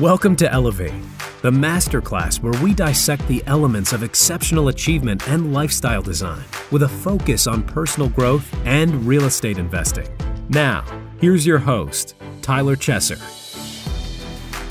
Welcome to Elevate, the masterclass where we dissect the elements of exceptional achievement and lifestyle design with a focus on personal growth and real estate investing. Now, here's your host, Tyler Chesser.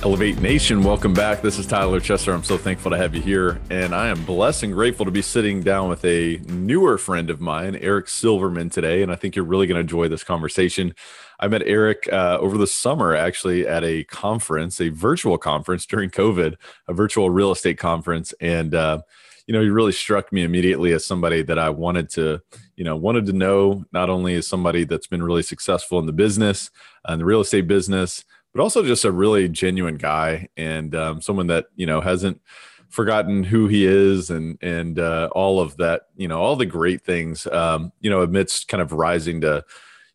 Elevate Nation, welcome back. This is Tyler Chesser. I'm so thankful to have you here. And I am blessed and grateful to be sitting down with a newer friend of mine, Eric Silverman, today. And I think you're really going to enjoy this conversation. I met Eric uh, over the summer actually at a conference, a virtual conference during COVID, a virtual real estate conference. And, uh, you know, he really struck me immediately as somebody that I wanted to, you know, wanted to know not only as somebody that's been really successful in the business, and the real estate business, but also just a really genuine guy and um, someone that, you know, hasn't forgotten who he is and and uh, all of that you know all the great things um, you know amidst kind of rising to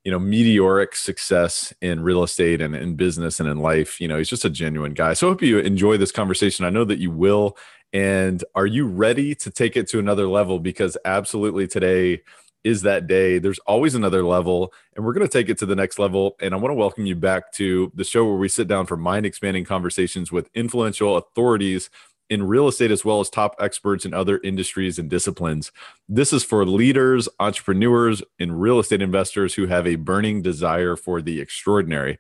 you know meteoric success in real estate and in business and in life. You know he's just a genuine guy. So i hope you enjoy this conversation. I know that you will. And are you ready to take it to another level? Because absolutely today is that day. There's always another level and we're going to take it to the next level. And i want to welcome you back to the show where we sit down for mind expanding conversations with influential authorities in real estate as well as top experts in other industries and disciplines. This is for leaders, entrepreneurs, and real estate investors who have a burning desire for the extraordinary,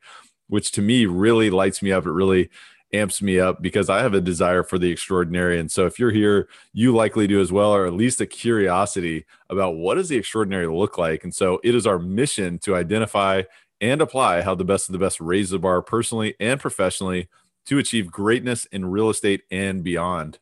which to me really lights me up. It really amps me up because I have a desire for the extraordinary. And so if you're here, you likely do as well, or at least a curiosity about what does the extraordinary look like. And so it is our mission to identify and apply how the best of the best raise the bar personally and professionally to achieve greatness in real estate and beyond.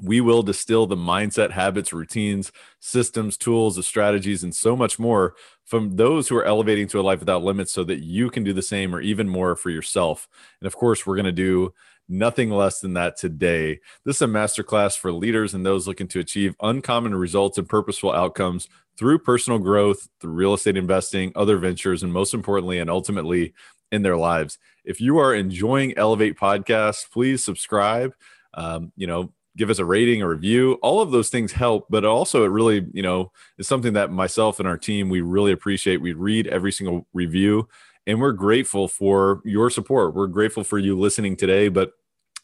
We will distill the mindset, habits, routines, systems, tools, the strategies, and so much more from those who are elevating to a life without limits so that you can do the same or even more for yourself. And of course, we're going to do nothing less than that today. This is a masterclass for leaders and those looking to achieve uncommon results and purposeful outcomes through personal growth, through real estate investing, other ventures, and most importantly, and ultimately, in their lives. If you are enjoying Elevate Podcasts, please subscribe. Um, you know, give us a rating, a review. All of those things help, but also it really, you know, is something that myself and our team we really appreciate. We read every single review, and we're grateful for your support. We're grateful for you listening today, but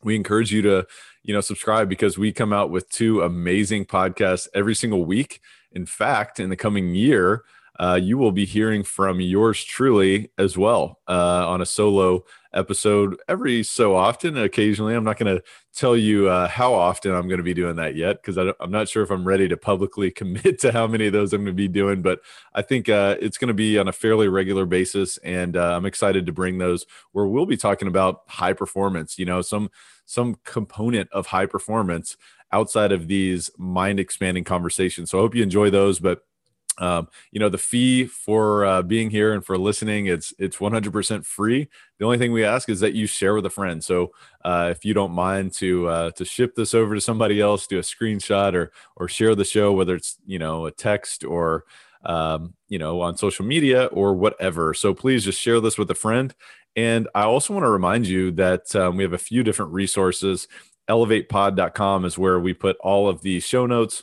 we encourage you to, you know, subscribe because we come out with two amazing podcasts every single week. In fact, in the coming year, uh, you will be hearing from yours truly as well uh, on a solo episode every so often. Occasionally, I'm not going to tell you uh, how often I'm going to be doing that yet because I'm not sure if I'm ready to publicly commit to how many of those I'm going to be doing. But I think uh, it's going to be on a fairly regular basis, and uh, I'm excited to bring those where we'll be talking about high performance. You know, some some component of high performance outside of these mind expanding conversations. So I hope you enjoy those, but um, you know the fee for uh, being here and for listening it's it's 100% free. The only thing we ask is that you share with a friend. So uh, if you don't mind to uh, to ship this over to somebody else do a screenshot or or share the show whether it's you know a text or um, you know on social media or whatever. So please just share this with a friend. And i also want to remind you that um, we have a few different resources. Elevatepod.com is where we put all of the show notes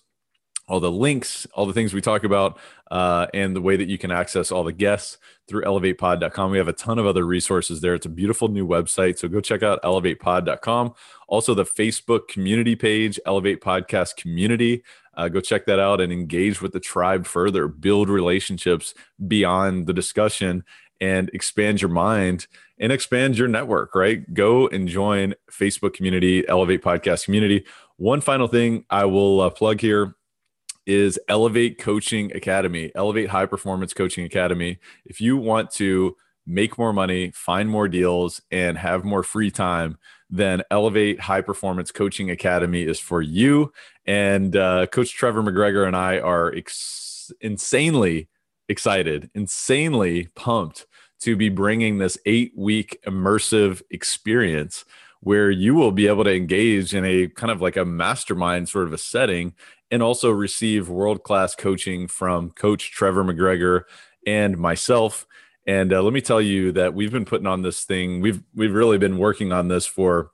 all the links, all the things we talk about, uh, and the way that you can access all the guests through elevatepod.com. We have a ton of other resources there. It's a beautiful new website. So go check out elevatepod.com. Also, the Facebook community page, Elevate Podcast Community. Uh, go check that out and engage with the tribe further, build relationships beyond the discussion, and expand your mind and expand your network, right? Go and join Facebook community, Elevate Podcast Community. One final thing I will uh, plug here is Elevate Coaching Academy, Elevate High Performance Coaching Academy. If you want to make more money, find more deals, and have more free time, then Elevate High Performance Coaching Academy is for you. And uh, Coach Trevor McGregor and I are ex- insanely excited, insanely pumped to be bringing this eight week immersive experience where you will be able to engage in a kind of like a mastermind sort of a setting and also receive world class coaching from Coach Trevor McGregor and myself. And uh, let me tell you that we've been putting on this thing. We've we've really been working on this for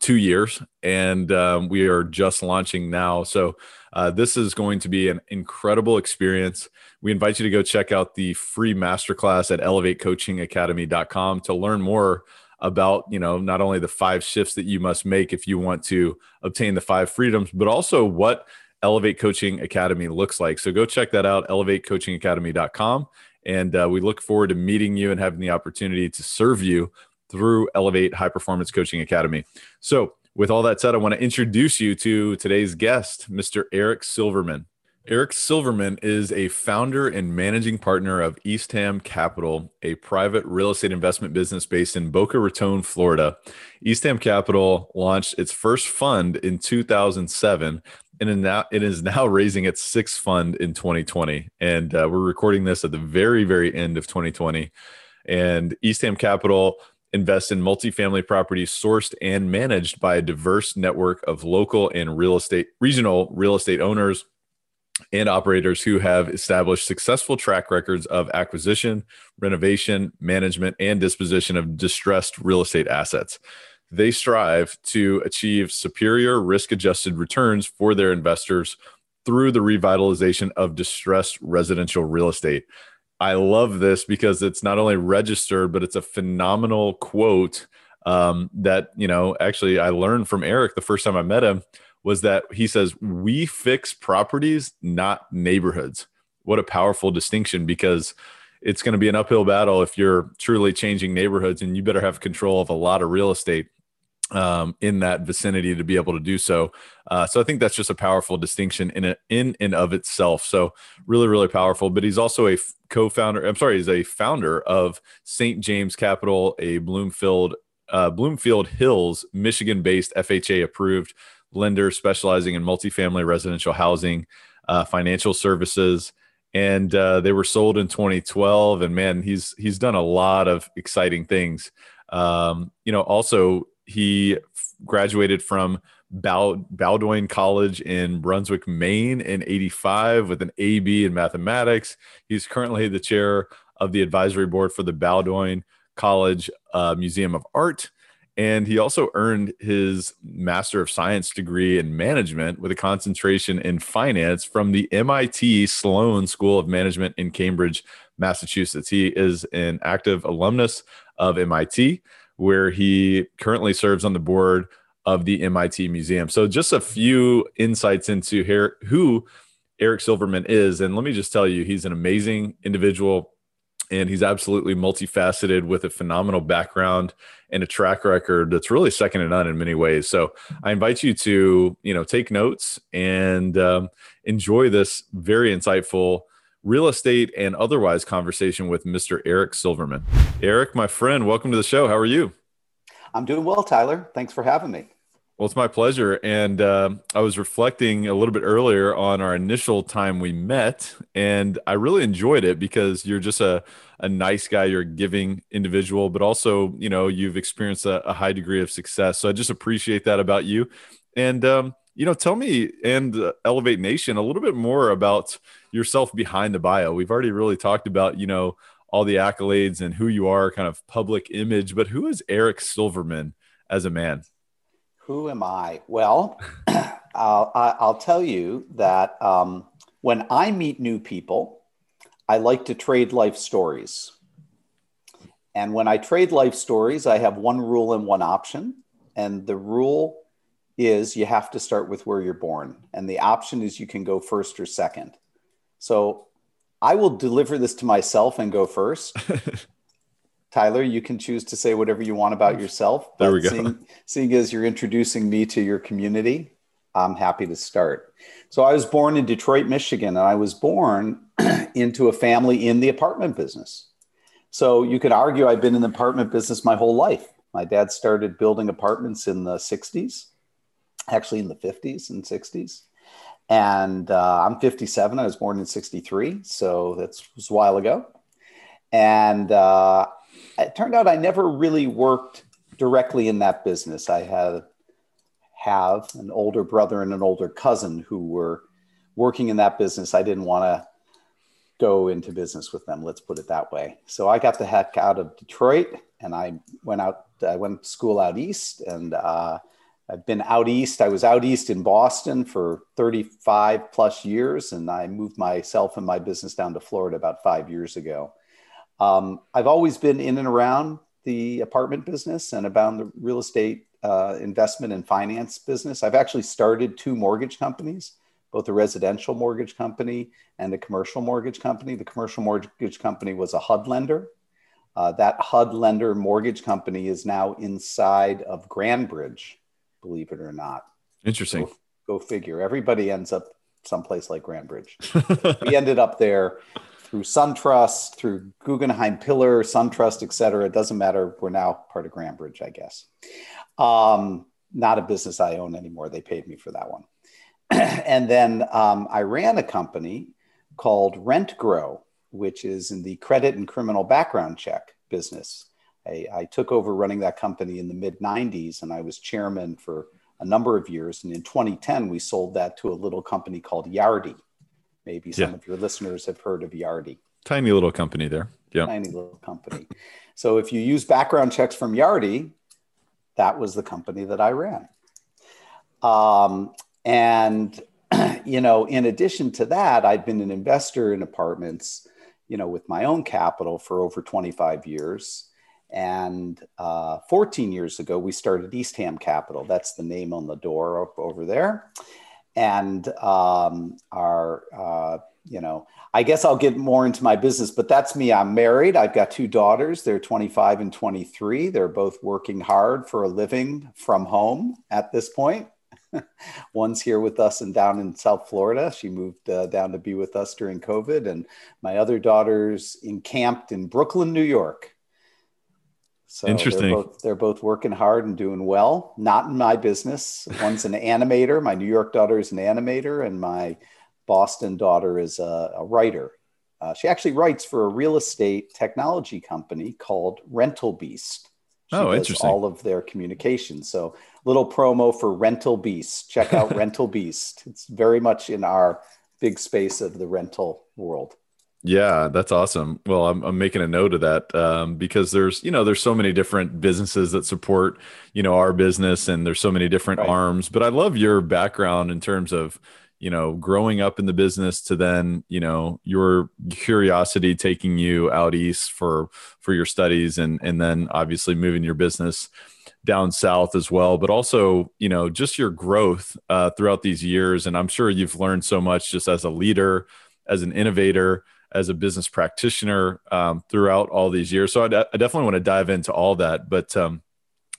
two years, and um, we are just launching now. So uh, this is going to be an incredible experience. We invite you to go check out the free masterclass at elevatecoachingacademy.com to learn more about you know not only the five shifts that you must make if you want to obtain the five freedoms, but also what Elevate Coaching Academy looks like. So go check that out, elevatecoachingacademy.com. And uh, we look forward to meeting you and having the opportunity to serve you through Elevate High Performance Coaching Academy. So, with all that said, I want to introduce you to today's guest, Mr. Eric Silverman. Eric Silverman is a founder and managing partner of Eastham Capital, a private real estate investment business based in Boca Raton, Florida. Eastham Capital launched its first fund in 2007 and now it is now raising its sixth fund in 2020 and uh, we're recording this at the very very end of 2020 and eastham capital invests in multifamily properties sourced and managed by a diverse network of local and real estate regional real estate owners and operators who have established successful track records of acquisition renovation management and disposition of distressed real estate assets they strive to achieve superior risk adjusted returns for their investors through the revitalization of distressed residential real estate. I love this because it's not only registered, but it's a phenomenal quote um, that, you know, actually I learned from Eric the first time I met him was that he says, We fix properties, not neighborhoods. What a powerful distinction because it's going to be an uphill battle if you're truly changing neighborhoods and you better have control of a lot of real estate um, in that vicinity to be able to do so. Uh, so I think that's just a powerful distinction in it in and of itself. So really, really powerful. But he's also a f- co-founder. I'm sorry, he's a founder of St. James Capital, a Bloomfield uh, Bloomfield Hills, Michigan-based FHA-approved lender specializing in multifamily residential housing, uh, financial services. And uh, they were sold in 2012. And man, he's he's done a lot of exciting things. Um, you know, also he graduated from Bow, Bowdoin College in Brunswick, Maine in 85 with an AB in mathematics. He's currently the chair of the advisory board for the Bowdoin College uh, Museum of Art. And he also earned his Master of Science degree in management with a concentration in finance from the MIT Sloan School of Management in Cambridge, Massachusetts. He is an active alumnus of MIT where he currently serves on the board of the MIT Museum. So, just a few insights into who Eric Silverman is. And let me just tell you, he's an amazing individual and he's absolutely multifaceted with a phenomenal background and a track record that's really second to none in many ways. So I invite you to, you know, take notes and um, enjoy this very insightful real estate and otherwise conversation with Mr. Eric Silverman. Eric, my friend, welcome to the show. How are you? I'm doing well, Tyler. Thanks for having me. Well, it's my pleasure. And uh, I was reflecting a little bit earlier on our initial time we met, and I really enjoyed it because you're just a, a nice guy. You're a giving individual, but also, you know, you've experienced a, a high degree of success. So I just appreciate that about you. And, um, you know, tell me and uh, Elevate Nation a little bit more about yourself behind the bio. We've already really talked about, you know, all the accolades and who you are, kind of public image, but who is Eric Silverman as a man? Who am I? Well, I'll, I'll, tell you that um, when I meet new people, I like to trade life stories. And when I trade life stories, I have one rule and one option. And the rule is you have to start with where you're born. And the option is you can go first or second. So I will deliver this to myself and go first. Tyler, you can choose to say whatever you want about yourself. There we go. Seeing, seeing as you're introducing me to your community, I'm happy to start. So I was born in Detroit, Michigan, and I was born into a family in the apartment business. So you could argue I've been in the apartment business my whole life. My dad started building apartments in the 60s actually in the 50s and 60s. And uh, I'm 57. I was born in 63. So that was a while ago. And uh, it turned out I never really worked directly in that business. I had have an older brother and an older cousin who were working in that business. I didn't want to go into business with them. Let's put it that way. So I got the heck out of Detroit and I went out. I went to school out east and uh, I've been out east. I was out east in Boston for 35 plus years, and I moved myself and my business down to Florida about five years ago. Um, I've always been in and around the apartment business and about the real estate uh, investment and finance business. I've actually started two mortgage companies, both a residential mortgage company and a commercial mortgage company. The commercial mortgage company was a HUD lender. Uh, that HUD lender mortgage company is now inside of Grandbridge, believe it or not. Interesting. Go, go figure. Everybody ends up someplace like Grandbridge. we ended up there through SunTrust, through Guggenheim Pillar, SunTrust, et cetera. It doesn't matter. We're now part of Grandbridge, I guess. Um, not a business I own anymore. They paid me for that one. and then um, I ran a company called Rent Grow, which is in the credit and criminal background check business. I, I took over running that company in the mid 90s and I was chairman for a number of years. And in 2010, we sold that to a little company called Yardi. Maybe some yeah. of your listeners have heard of Yardi. Tiny little company there. Yeah. Tiny little company. So if you use background checks from Yardi, that was the company that I ran. Um, and, you know, in addition to that, I'd been an investor in apartments, you know, with my own capital for over 25 years. And uh, 14 years ago, we started Eastham Capital. That's the name on the door over there. And um, are uh, you know i guess i'll get more into my business but that's me. I'm married. I've got two daughters. They're 25 and 23 they're both working hard for a living from home at this point. One's here with us and down in south florida. She moved uh, down to be with us during covid. And my other daughter's encamped in brooklyn new york so Interesting. They're both, they're both, working hard and doing well. Not in my business. One's an animator. My New York daughter is an animator, and my Boston daughter is a, a writer. Uh, she actually writes for a real estate technology company called Rental Beast. She oh, interesting. All of their communications. So, little promo for Rental Beast. Check out Rental Beast. It's very much in our big space of the rental world. Yeah, that's awesome. Well, I'm, I'm making a note of that um, because there's, you know, there's so many different businesses that support, you know, our business and there's so many different right. arms. But I love your background in terms of, you know, growing up in the business to then, you know, your curiosity taking you out east for for your studies and and then obviously moving your business down south as well. But also, you know, just your growth uh, throughout these years. And I'm sure you've learned so much just as a leader, as an innovator as a business practitioner um, throughout all these years. So I, d- I definitely want to dive into all that. But um,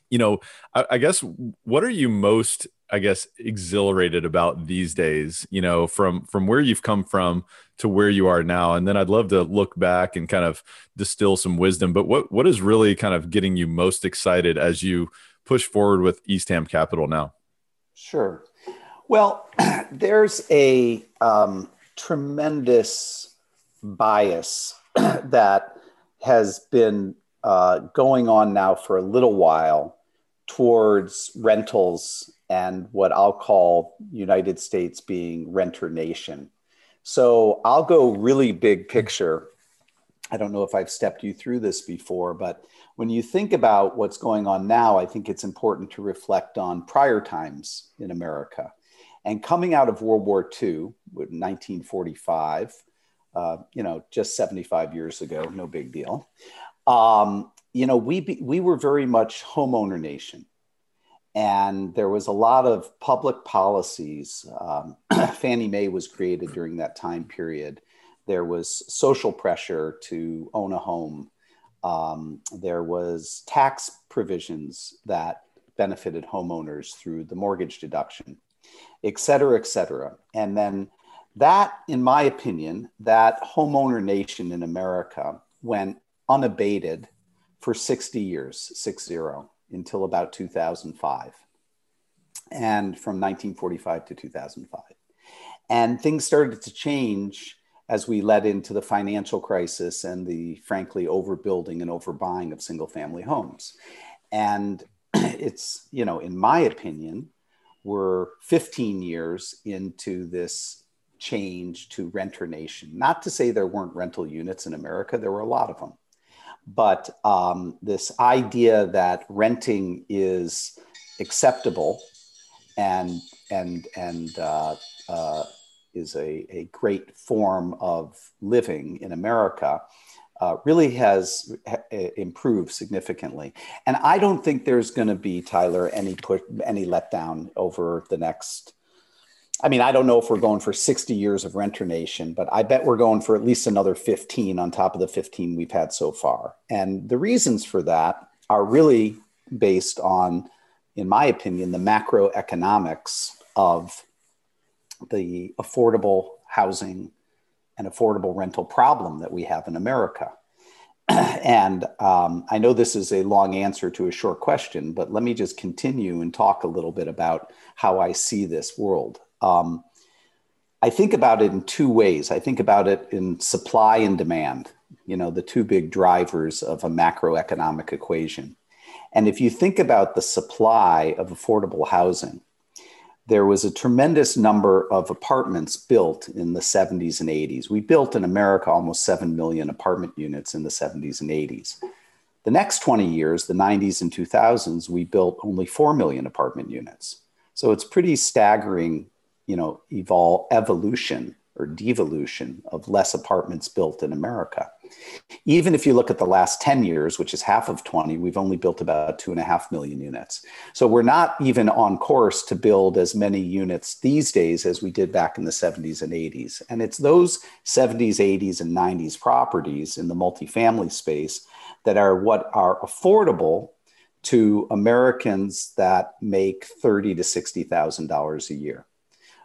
you know, I, I, guess what are you most, I guess, exhilarated about these days? You know, from from where you've come from to where you are now, and then I'd love to look back and kind of distill some wisdom. But what what is really kind of getting you most excited as you push forward with Eastham Capital now? Sure. Well, there's a um, tremendous bias that has been uh, going on now for a little while towards rentals and what I'll call United States being renter nation. So I'll go really big picture. I don't know if I've stepped you through this before, but when you think about what's going on now, I think it's important to reflect on prior times in America. And coming out of World War II, 1945, uh, you know, just 75 years ago, no big deal. Um, you know, we, be, we were very much homeowner nation. And there was a lot of public policies. Um, Fannie Mae was created during that time period. There was social pressure to own a home. Um, there was tax provisions that benefited homeowners through the mortgage deduction, et cetera, et cetera. And then that, in my opinion, that homeowner nation in America went unabated for 60 years, six zero, until about 2005. And from 1945 to 2005. And things started to change as we led into the financial crisis and the frankly overbuilding and overbuying of single family homes. And it's, you know, in my opinion, we're 15 years into this change to renter nation. Not to say there weren't rental units in America, there were a lot of them. But um, this idea that renting is acceptable and, and, and uh, uh, is a, a great form of living in America uh, really has ha- improved significantly. And I don't think there's going to be Tyler any put any letdown over the next. I mean, I don't know if we're going for 60 years of Renter Nation, but I bet we're going for at least another 15 on top of the 15 we've had so far. And the reasons for that are really based on, in my opinion, the macroeconomics of the affordable housing and affordable rental problem that we have in America. and um, I know this is a long answer to a short question, but let me just continue and talk a little bit about how I see this world. Um, I think about it in two ways. I think about it in supply and demand, you know, the two big drivers of a macroeconomic equation. And if you think about the supply of affordable housing, there was a tremendous number of apartments built in the 70s and 80s. We built in America almost 7 million apartment units in the 70s and 80s. The next 20 years, the 90s and 2000s, we built only 4 million apartment units. So it's pretty staggering, you know, evol- evolution or devolution of less apartments built in America. Even if you look at the last 10 years, which is half of 20, we've only built about two and a half million units. So we're not even on course to build as many units these days as we did back in the 70s and 80s. And it's those 70s, 80s, and 90s properties in the multifamily space that are what are affordable to Americans that make thirty to sixty thousand dollars a year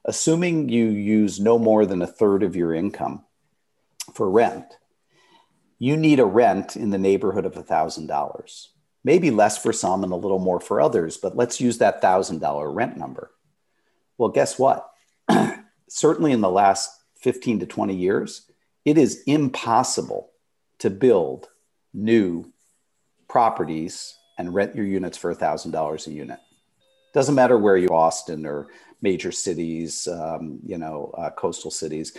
assuming you use no more than a third of your income for rent, you need a rent in the neighborhood of $1,000. Maybe less for some and a little more for others, but let's use that $1,000 rent number. Well, guess what? Certainly in the last 15 to 20 years, it is impossible to build new properties and rent your units for $1,000 a unit. Doesn't matter where you Austin or major cities, um, you know, uh, coastal cities.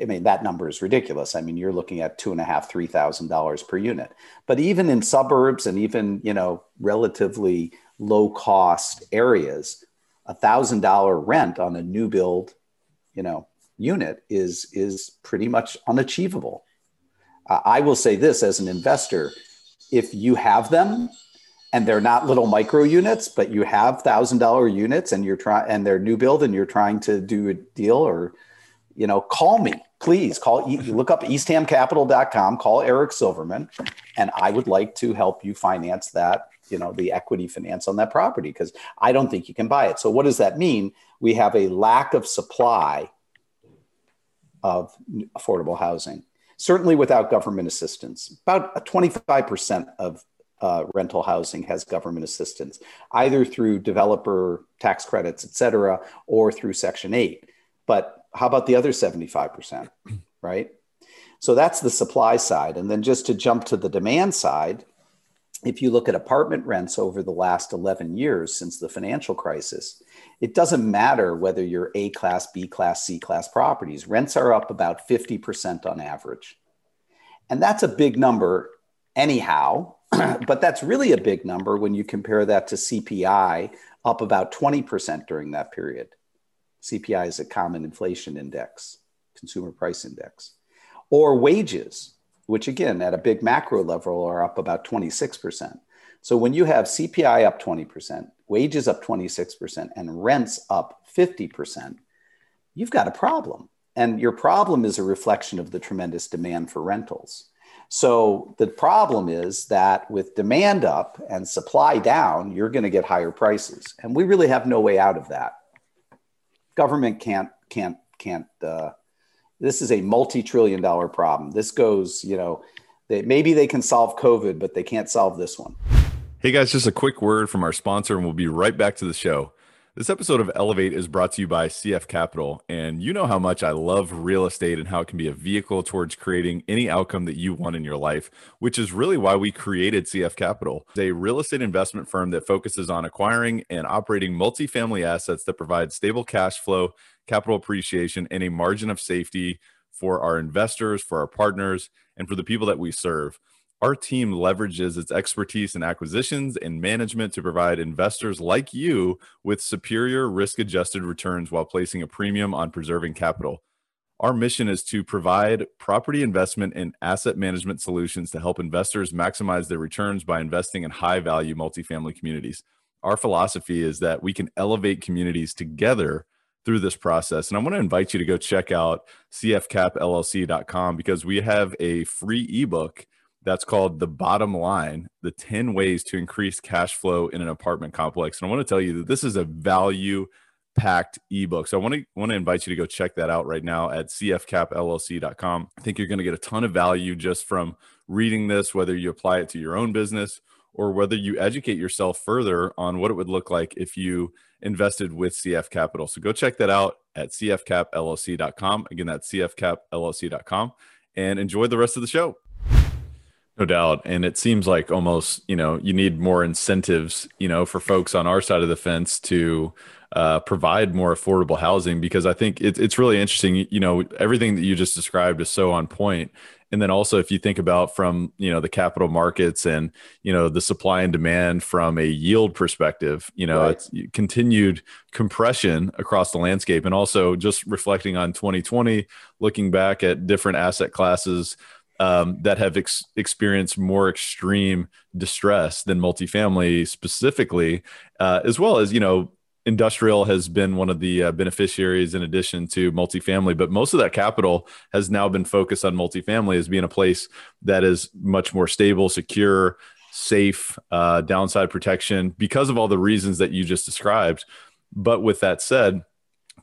I mean, that number is ridiculous. I mean, you're looking at two and a half, three thousand dollars per unit. But even in suburbs and even you know relatively low cost areas, a thousand dollar rent on a new build, you know, unit is is pretty much unachievable. Uh, I will say this as an investor: if you have them and they're not little micro units, but you have thousand dollar units and you're trying and they're new build and you're trying to do a deal or, you know, call me, please call, mm-hmm. look up easthamcapital.com, call Eric Silverman, and I would like to help you finance that, you know, the equity finance on that property because I don't think you can buy it. So what does that mean? We have a lack of supply of affordable housing certainly without government assistance. About 25% of uh, rental housing has government assistance, either through developer tax credits, et cetera, or through Section 8. But how about the other 75%, right? So that's the supply side. And then just to jump to the demand side, if you look at apartment rents over the last 11 years since the financial crisis, it doesn't matter whether you're A class, B class, C class properties, rents are up about 50% on average. And that's a big number, anyhow, but that's really a big number when you compare that to CPI up about 20% during that period. CPI is a common inflation index, consumer price index, or wages, which again, at a big macro level, are up about 26%. So when you have CPI up 20%, wages up 26%, and rents up 50%, you've got a problem. And your problem is a reflection of the tremendous demand for rentals. So the problem is that with demand up and supply down, you're going to get higher prices, and we really have no way out of that. Government can't can't can't. Uh, this is a multi-trillion dollar problem. This goes, you know, they, maybe they can solve COVID, but they can't solve this one. Hey guys, just a quick word from our sponsor, and we'll be right back to the show. This episode of Elevate is brought to you by CF Capital. And you know how much I love real estate and how it can be a vehicle towards creating any outcome that you want in your life, which is really why we created CF Capital, a real estate investment firm that focuses on acquiring and operating multifamily assets that provide stable cash flow, capital appreciation, and a margin of safety for our investors, for our partners, and for the people that we serve. Our team leverages its expertise in acquisitions and management to provide investors like you with superior risk adjusted returns while placing a premium on preserving capital. Our mission is to provide property investment and asset management solutions to help investors maximize their returns by investing in high value multifamily communities. Our philosophy is that we can elevate communities together through this process. And I want to invite you to go check out cfcapllc.com because we have a free ebook that's called The Bottom Line The 10 Ways to Increase Cash Flow in an Apartment Complex. And I want to tell you that this is a value packed ebook. So I want to want to invite you to go check that out right now at cfcapllc.com. I think you're going to get a ton of value just from reading this whether you apply it to your own business or whether you educate yourself further on what it would look like if you invested with CF Capital. So go check that out at cfcapllc.com. Again, that's cfcapllc.com and enjoy the rest of the show. No doubt. And it seems like almost, you know, you need more incentives, you know, for folks on our side of the fence to uh, provide more affordable housing because I think it, it's really interesting. You know, everything that you just described is so on point. And then also, if you think about from you know the capital markets and you know the supply and demand from a yield perspective, you know, right. it's continued compression across the landscape, and also just reflecting on 2020, looking back at different asset classes um, that have ex- experienced more extreme distress than multifamily specifically, uh, as well as you know industrial has been one of the uh, beneficiaries in addition to multifamily but most of that capital has now been focused on multifamily as being a place that is much more stable secure safe uh, downside protection because of all the reasons that you just described. But with that said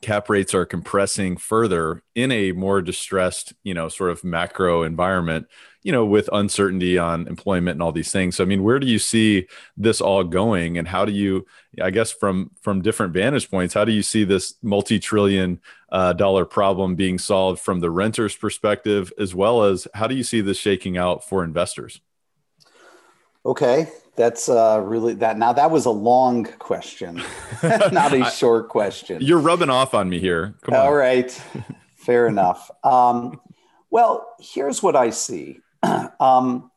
cap rates are compressing further in a more distressed, you know, sort of macro environment, you know, with uncertainty on employment and all these things. So I mean, where do you see this all going and how do you I guess from from different vantage points, how do you see this multi-trillion uh, dollar problem being solved from the renter's perspective as well as how do you see this shaking out for investors? Okay, that's uh, really that. Now that was a long question, not a short question. You're rubbing off on me here. Come on. All right, fair enough. Um, well, here's what I see. um,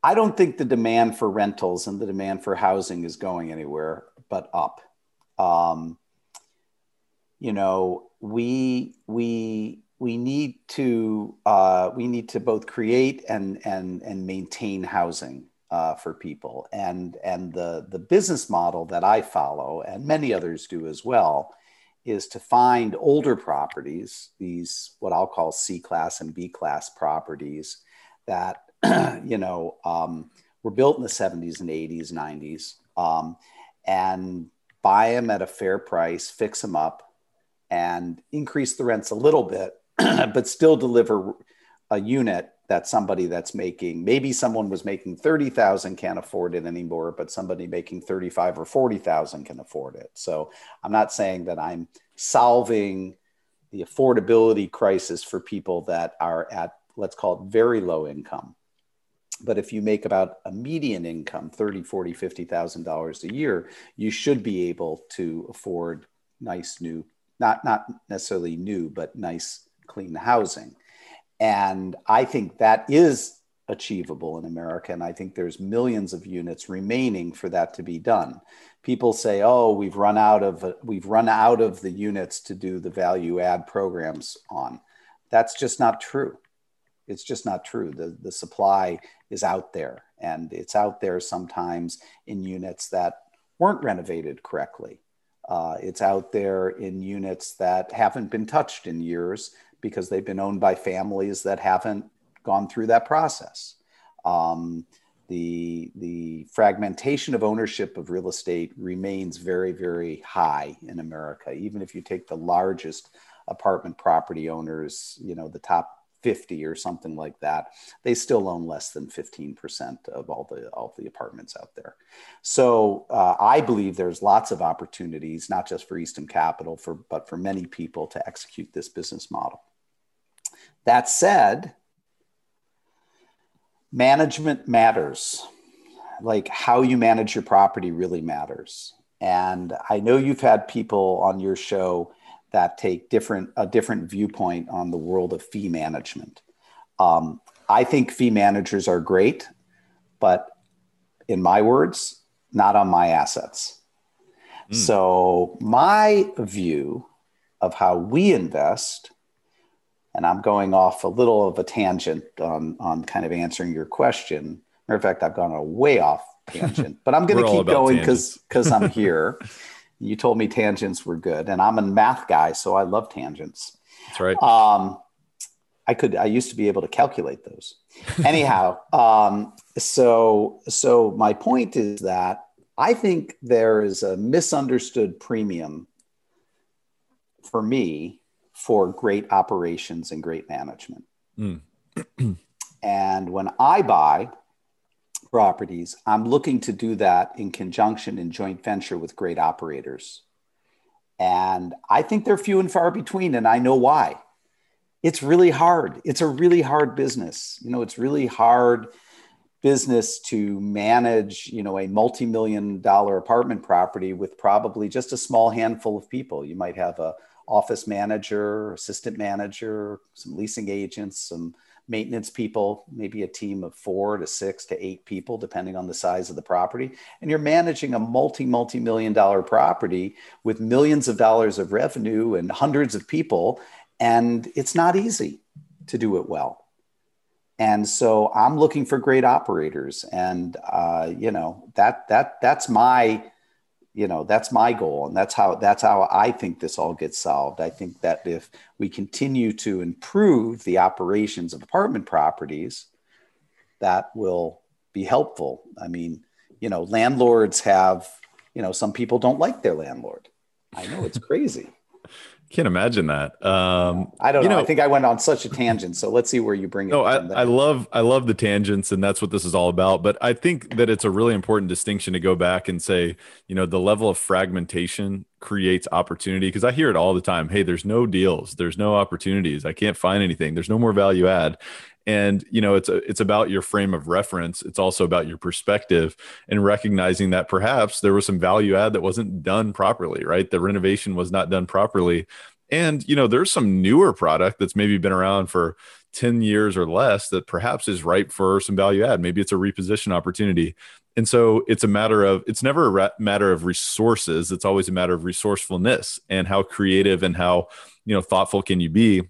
I don't think the demand for rentals and the demand for housing is going anywhere but up. Um, you know, we we we need to uh, we need to both create and and and maintain housing uh, for people. And, and the, the business model that I follow, and many others do as well, is to find older properties, these what I'll call C class and B class properties that, you know, um, were built in the 70s and 80s, 90s, um, and buy them at a fair price, fix them up, and increase the rents a little bit, but still deliver a unit that somebody that's making maybe someone was making 30,000 can't afford it anymore but somebody making 35 or 40,000 can afford it. So I'm not saying that I'm solving the affordability crisis for people that are at let's call it very low income. But if you make about a median income, 30, 40, 50,000 dollars a year, you should be able to afford nice new not not necessarily new but nice clean housing and I think that is achievable in America. And I think there's millions of units remaining for that to be done. People say, "Oh, we've run out of we've run out of the units to do the value add programs on." That's just not true. It's just not true. The the supply is out there, and it's out there sometimes in units that weren't renovated correctly. Uh, it's out there in units that haven't been touched in years because they've been owned by families that haven't gone through that process. Um, the, the fragmentation of ownership of real estate remains very, very high in America. Even if you take the largest apartment property owners, you know, the top 50 or something like that, they still own less than 15% of all the, all the apartments out there. So uh, I believe there's lots of opportunities, not just for Eastham Capital, for, but for many people to execute this business model. That said, management matters. Like how you manage your property really matters. And I know you've had people on your show that take different a different viewpoint on the world of fee management. Um, I think fee managers are great, but in my words, not on my assets. Mm. So my view of how we invest and I'm going off a little of a tangent on, on kind of answering your question. Matter of fact, I've gone a way off tangent, but I'm going to keep going because because I'm here. you told me tangents were good, and I'm a math guy, so I love tangents. That's right. Um, I could I used to be able to calculate those. Anyhow, um, so so my point is that I think there is a misunderstood premium for me for great operations and great management. Mm. and when I buy properties, I'm looking to do that in conjunction in joint venture with great operators. And I think they're few and far between, and I know why. It's really hard. It's a really hard business. You know, it's really hard business to manage, you know, a multi-million dollar apartment property with probably just a small handful of people. You might have a office manager, assistant manager, some leasing agents, some maintenance people, maybe a team of four to six to eight people, depending on the size of the property. And you're managing a multi, multi million dollar property with millions of dollars of revenue and hundreds of people. And it's not easy to do it well. And so I'm looking for great operators. And, uh, you know, that, that, that's my, you know that's my goal and that's how that's how i think this all gets solved. I think that if we continue to improve the operations of apartment properties that will be helpful. I mean you know landlords have you know some people don't like their landlord. I know it's crazy can't imagine that. Um, I don't know. know. I think I went on such a tangent. So let's see where you bring it. No, I, I love I love the tangents, and that's what this is all about. But I think that it's a really important distinction to go back and say, you know, the level of fragmentation creates opportunity because I hear it all the time. Hey, there's no deals, there's no opportunities. I can't find anything. There's no more value add and you know it's a, it's about your frame of reference. It's also about your perspective and recognizing that perhaps there was some value add that wasn't done properly right? The renovation was not done properly. And you know there's some newer product that's maybe been around for 10 years or less that perhaps is ripe for some value add. Maybe it's a reposition opportunity. And so it's a matter of it's never a matter of resources. It's always a matter of resourcefulness and how creative and how you know thoughtful can you be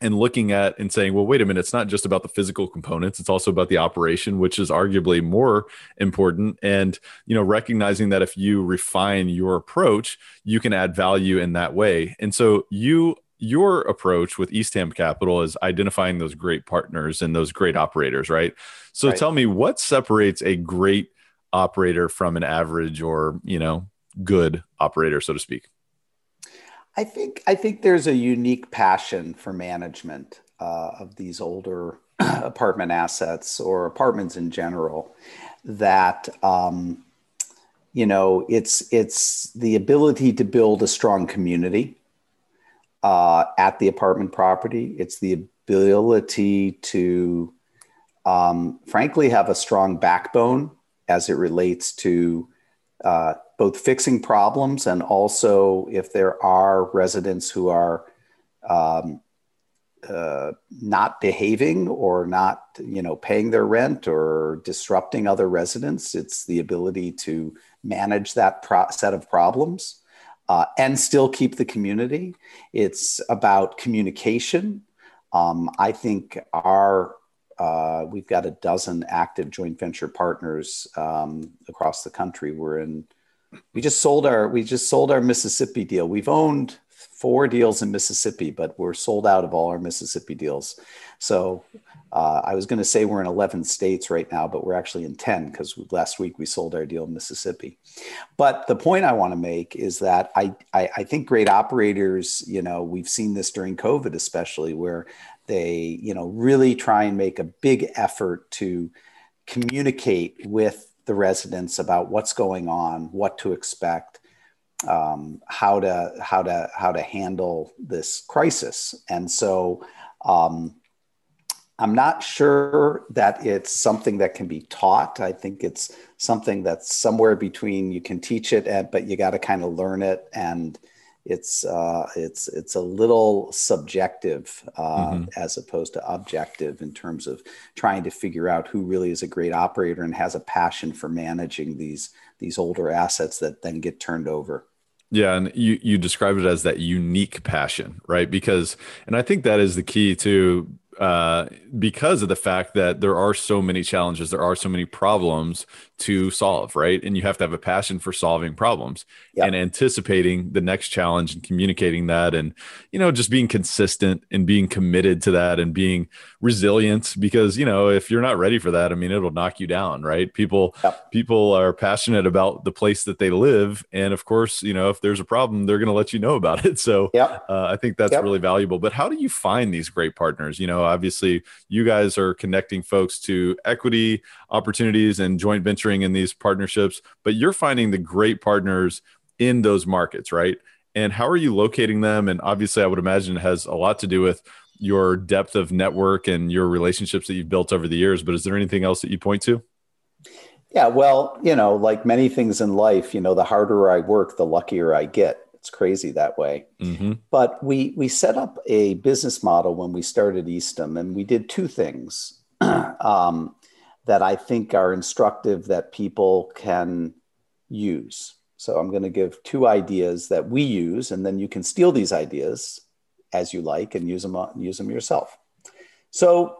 and looking at and saying, well, wait a minute, it's not just about the physical components, it's also about the operation, which is arguably more important. And, you know, recognizing that if you refine your approach, you can add value in that way. And so you your approach with Eastham Capital is identifying those great partners and those great operators, right? So right. tell me what separates a great operator from an average or, you know, good operator, so to speak. I think I think there's a unique passion for management uh, of these older apartment assets or apartments in general. That um, you know, it's it's the ability to build a strong community uh, at the apartment property. It's the ability to, um, frankly, have a strong backbone as it relates to uh, both fixing problems and also if there are residents who are um, uh, not behaving or not you know paying their rent or disrupting other residents it's the ability to manage that pro- set of problems uh, and still keep the community. It's about communication. Um, i think our uh, we've got a dozen active joint venture partners um, across the country we're in we just sold our we just sold our Mississippi deal. We've owned four deals in Mississippi, but we're sold out of all our Mississippi deals. So uh, I was going to say we're in 11 states right now, but we're actually in 10 because last week we sold our deal in Mississippi. But the point I want to make is that I, I, I think great operators, you know, we've seen this during COVID, especially where they, you know, really try and make a big effort to communicate with the residents about what's going on, what to expect, um, how to how to how to handle this crisis. And so, um, I'm not sure that it's something that can be taught. I think it's something that's somewhere between you can teach it, but you got to kind of learn it and it's uh, it's it's a little subjective uh, mm-hmm. as opposed to objective in terms of trying to figure out who really is a great operator and has a passion for managing these these older assets that then get turned over. Yeah, and you you described it as that unique passion, right? Because and I think that is the key to uh, because of the fact that there are so many challenges, there are so many problems to solve, right? And you have to have a passion for solving problems yep. and anticipating the next challenge and communicating that and, you know, just being consistent and being committed to that and being resilient because, you know, if you're not ready for that, I mean, it'll knock you down, right? People, yep. people are passionate about the place that they live. And of course, you know, if there's a problem, they're going to let you know about it. So yep. uh, I think that's really valuable. But how do you find these great partners? You know, obviously you guys are connecting folks to equity opportunities and joint venturing in these partnerships, but you're finding the great partners in those markets, right? And how are you locating them? And obviously, I would imagine it has a lot to do with your depth of network and your relationships that you've built over the years. But is there anything else that you point to? Yeah, well, you know, like many things in life, you know, the harder I work, the luckier I get. It's crazy that way. Mm-hmm. But we we set up a business model when we started Eastham, and we did two things. um, that I think are instructive that people can use. So I'm going to give two ideas that we use, and then you can steal these ideas as you like and use them use them yourself. So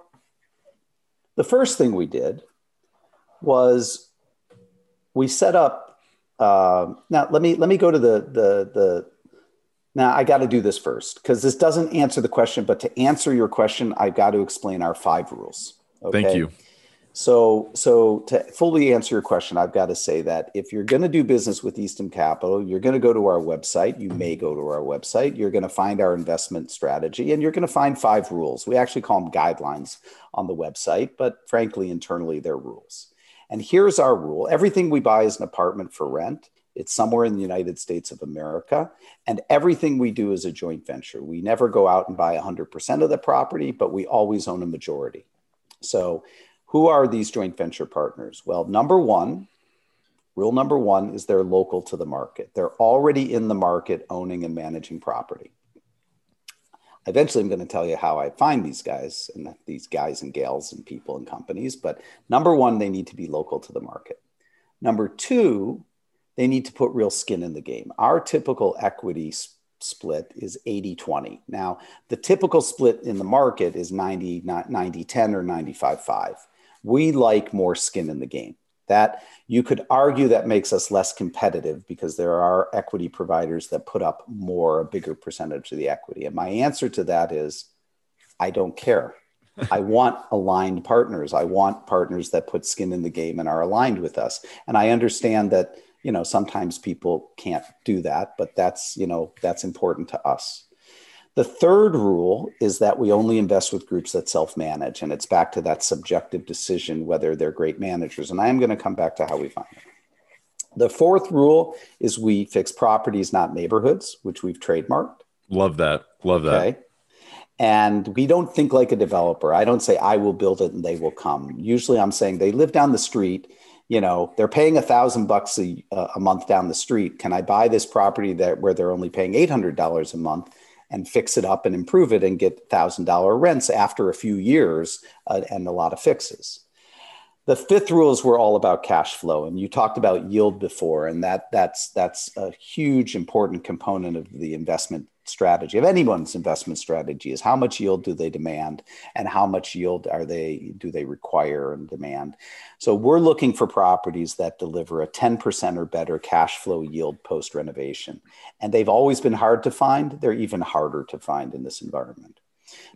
the first thing we did was we set up. Uh, now let me let me go to the the the. Now I got to do this first because this doesn't answer the question, but to answer your question, I've got to explain our five rules. Okay? Thank you. So, so to fully answer your question, I've got to say that if you're going to do business with Eastham Capital, you're going to go to our website. You may go to our website. You're going to find our investment strategy, and you're going to find five rules. We actually call them guidelines on the website, but frankly, internally, they're rules. And here's our rule: everything we buy is an apartment for rent. It's somewhere in the United States of America. And everything we do is a joint venture. We never go out and buy 100% of the property, but we always own a majority. So who are these joint venture partners? Well, number one, rule number one is they're local to the market. They're already in the market owning and managing property. Eventually, I'm going to tell you how I find these guys and these guys and gals and people and companies. But number one, they need to be local to the market. Number two, they need to put real skin in the game. Our typical equity split is 80 20. Now, the typical split in the market is 90 90 10 or 95 5 we like more skin in the game. That you could argue that makes us less competitive because there are equity providers that put up more, a bigger percentage of the equity. And my answer to that is I don't care. I want aligned partners. I want partners that put skin in the game and are aligned with us. And I understand that, you know, sometimes people can't do that, but that's, you know, that's important to us. The third rule is that we only invest with groups that self manage. And it's back to that subjective decision whether they're great managers. And I am going to come back to how we find them. The fourth rule is we fix properties, not neighborhoods, which we've trademarked. Love that. Love that. Okay. And we don't think like a developer. I don't say I will build it and they will come. Usually I'm saying they live down the street you know they're paying a thousand bucks a, a month down the street can i buy this property that where they're only paying $800 a month and fix it up and improve it and get $1,000 rents after a few years uh, and a lot of fixes. The fifth rules were all about cash flow, and you talked about yield before, and that that's that's a huge important component of the investment strategy of anyone's investment strategy is how much yield do they demand and how much yield are they do they require and demand. So we're looking for properties that deliver a 10% or better cash flow yield post renovation and they've always been hard to find. They're even harder to find in this environment.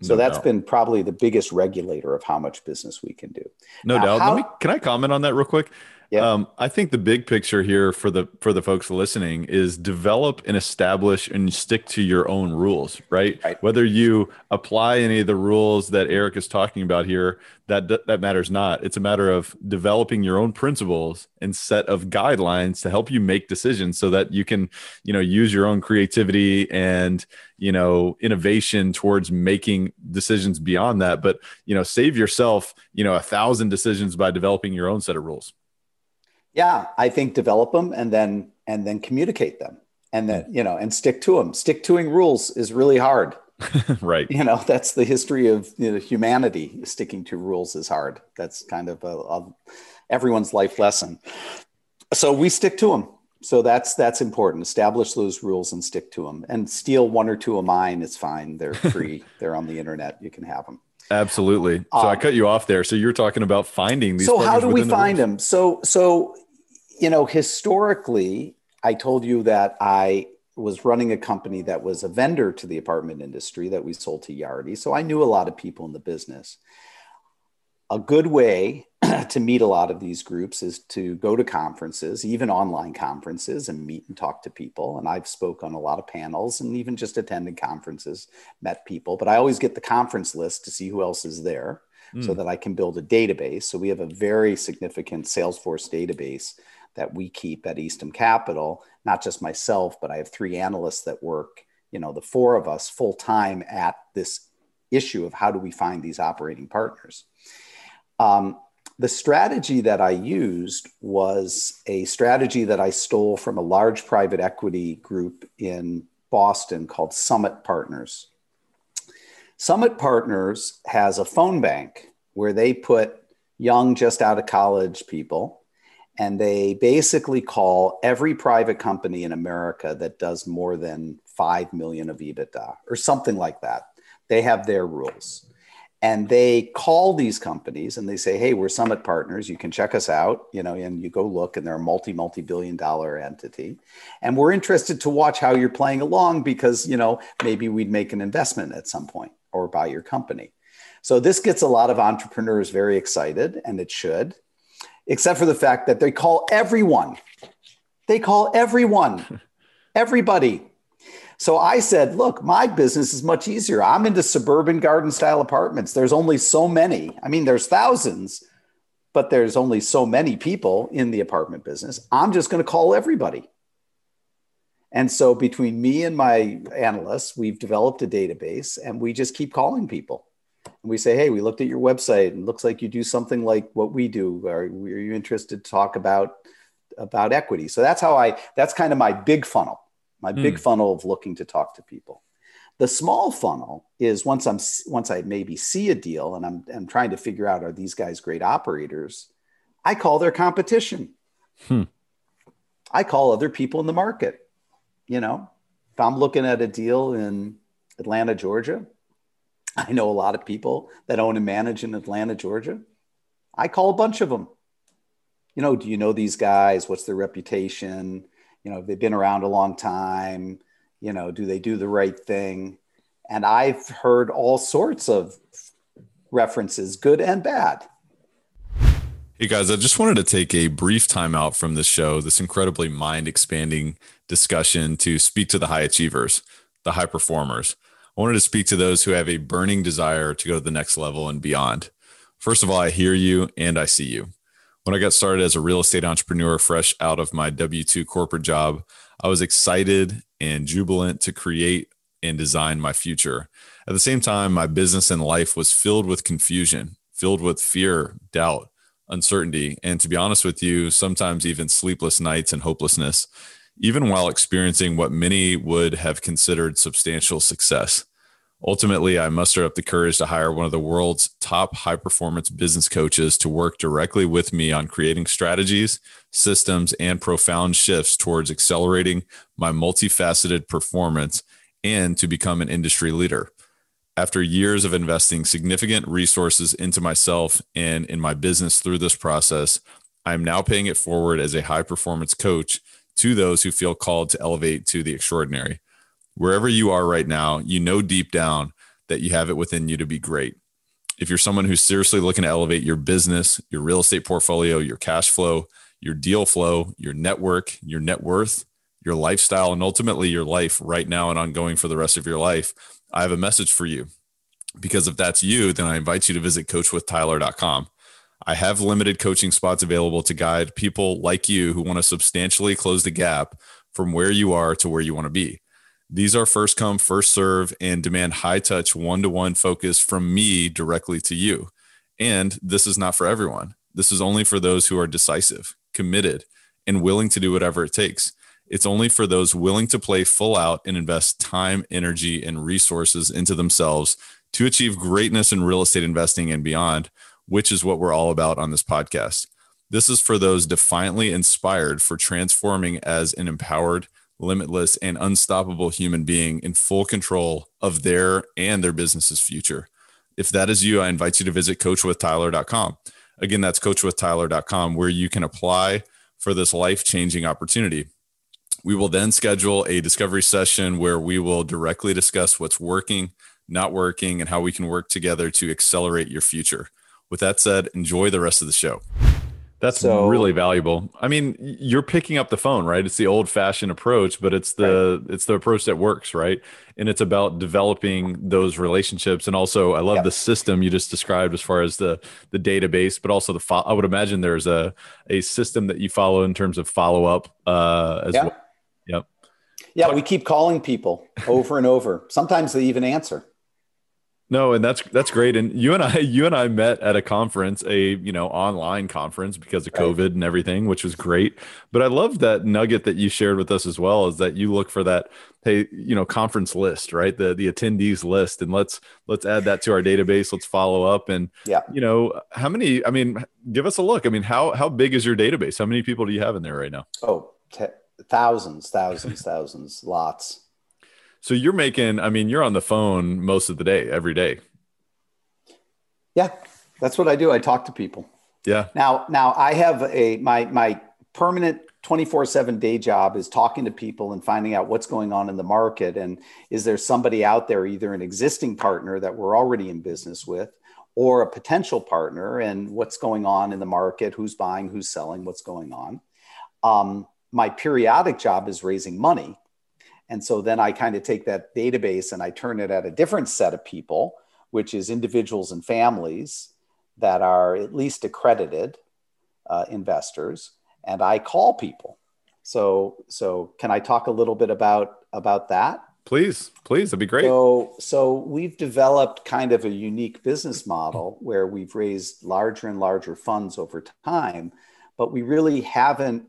So no that's doubt. been probably the biggest regulator of how much business we can do. No now, doubt. How, me, can i comment on that real quick yeah. Um, I think the big picture here for the for the folks listening is develop and establish and stick to your own rules, right? right? Whether you apply any of the rules that Eric is talking about here, that that matters not. It's a matter of developing your own principles and set of guidelines to help you make decisions so that you can, you know, use your own creativity and, you know, innovation towards making decisions beyond that. But, you know, save yourself, you know, a thousand decisions by developing your own set of rules. Yeah, I think develop them and then and then communicate them and then you know and stick to them. Stick toing rules is really hard. right. You know that's the history of you know, humanity. Sticking to rules is hard. That's kind of a, a everyone's life lesson. So we stick to them So that's that's important. Establish those rules and stick to them. And steal one or two of mine. It's fine. They're free. They're on the internet. You can have them. Absolutely. So um, I cut you off there. So you're talking about finding these. So how do we find them? So so you know historically, I told you that I was running a company that was a vendor to the apartment industry that we sold to Yardi. So I knew a lot of people in the business. A good way to meet a lot of these groups is to go to conferences, even online conferences, and meet and talk to people. And I've spoke on a lot of panels and even just attended conferences, met people. But I always get the conference list to see who else is there mm. so that I can build a database. So we have a very significant Salesforce database that we keep at Eastham Capital, not just myself, but I have three analysts that work, you know, the four of us full time at this issue of how do we find these operating partners. Um, the strategy that I used was a strategy that I stole from a large private equity group in Boston called Summit Partners. Summit Partners has a phone bank where they put young, just out of college people, and they basically call every private company in America that does more than 5 million of EBITDA or something like that. They have their rules. And they call these companies and they say hey we're summit partners. You can check us out you know and you go look and they're a multi multi billion dollar entity. And we're interested to watch how you're playing along because you know maybe we'd make an investment at some point or buy your company. So this gets a lot of entrepreneurs very excited and it should except for the fact that they call everyone they call everyone everybody so I said, look, my business is much easier. I'm into suburban garden style apartments. There's only so many. I mean, there's thousands, but there's only so many people in the apartment business. I'm just going to call everybody. And so between me and my analysts, we've developed a database and we just keep calling people. We say, hey, we looked at your website and looks like you do something like what we do. Are, are you interested to talk about about equity? So that's how I that's kind of my big funnel my mm. big hmm. funnel of looking to talk to people. The small funnel is once I'm once I maybe see a deal and I'm I'm trying to figure out are these guys great operators, I call their competition. Hmm. I call other people in the market. You know, if I'm looking at a deal in Atlanta, Georgia, I know a lot of people that own and manage in Atlanta, Georgia. I call a bunch of them. You know, do you know these guys? What's their reputation? you know have they've been around a long time you know do they do the right thing and i've heard all sorts of references good and bad hey guys i just wanted to take a brief time out from this show this incredibly mind expanding discussion to speak to the high achievers the high performers i wanted to speak to those who have a burning desire to go to the next level and beyond first of all i hear you and i see you when I got started as a real estate entrepreneur, fresh out of my W 2 corporate job, I was excited and jubilant to create and design my future. At the same time, my business and life was filled with confusion, filled with fear, doubt, uncertainty, and to be honest with you, sometimes even sleepless nights and hopelessness, even while experiencing what many would have considered substantial success. Ultimately, I mustered up the courage to hire one of the world's top high performance business coaches to work directly with me on creating strategies, systems, and profound shifts towards accelerating my multifaceted performance and to become an industry leader. After years of investing significant resources into myself and in my business through this process, I am now paying it forward as a high performance coach to those who feel called to elevate to the extraordinary wherever you are right now, you know deep down that you have it within you to be great. If you're someone who's seriously looking to elevate your business, your real estate portfolio, your cash flow, your deal flow, your network, your net worth, your lifestyle, and ultimately your life right now and ongoing for the rest of your life, I have a message for you. Because if that's you, then I invite you to visit coachwithtyler.com. I have limited coaching spots available to guide people like you who want to substantially close the gap from where you are to where you want to be. These are first come, first serve, and demand high touch, one to one focus from me directly to you. And this is not for everyone. This is only for those who are decisive, committed, and willing to do whatever it takes. It's only for those willing to play full out and invest time, energy, and resources into themselves to achieve greatness in real estate investing and beyond, which is what we're all about on this podcast. This is for those defiantly inspired for transforming as an empowered, limitless, and unstoppable human being in full control of their and their business's future. If that is you, I invite you to visit coachwithtyler.com. Again, that's coachwithtyler.com where you can apply for this life changing opportunity. We will then schedule a discovery session where we will directly discuss what's working, not working, and how we can work together to accelerate your future. With that said, enjoy the rest of the show. That's so, really valuable. I mean, you're picking up the phone, right? It's the old-fashioned approach, but it's the right. it's the approach that works, right? And it's about developing those relationships. And also, I love yep. the system you just described as far as the the database, but also the fo- I would imagine there's a a system that you follow in terms of follow up uh, as yeah. well. Yep. Yeah, we keep calling people over and over. Sometimes they even answer. No, and that's that's great. And you and I, you and I met at a conference, a you know online conference because of COVID and everything, which was great. But I love that nugget that you shared with us as well, is that you look for that hey you know conference list, right? The the attendees list, and let's let's add that to our database. Let's follow up, and yeah, you know how many? I mean, give us a look. I mean, how how big is your database? How many people do you have in there right now? Oh, t- thousands, thousands, thousands, lots. So you're making, I mean, you're on the phone most of the day, every day. Yeah, that's what I do. I talk to people. Yeah. Now, now I have a my my permanent 24/7 day job is talking to people and finding out what's going on in the market and is there somebody out there either an existing partner that we're already in business with or a potential partner and what's going on in the market, who's buying, who's selling, what's going on. Um, my periodic job is raising money and so then I kind of take that database and I turn it at a different set of people, which is individuals and families that are at least accredited uh, investors. And I call people. So, so can I talk a little bit about about that? Please, please, that'd be great. So, so we've developed kind of a unique business model where we've raised larger and larger funds over time, but we really haven't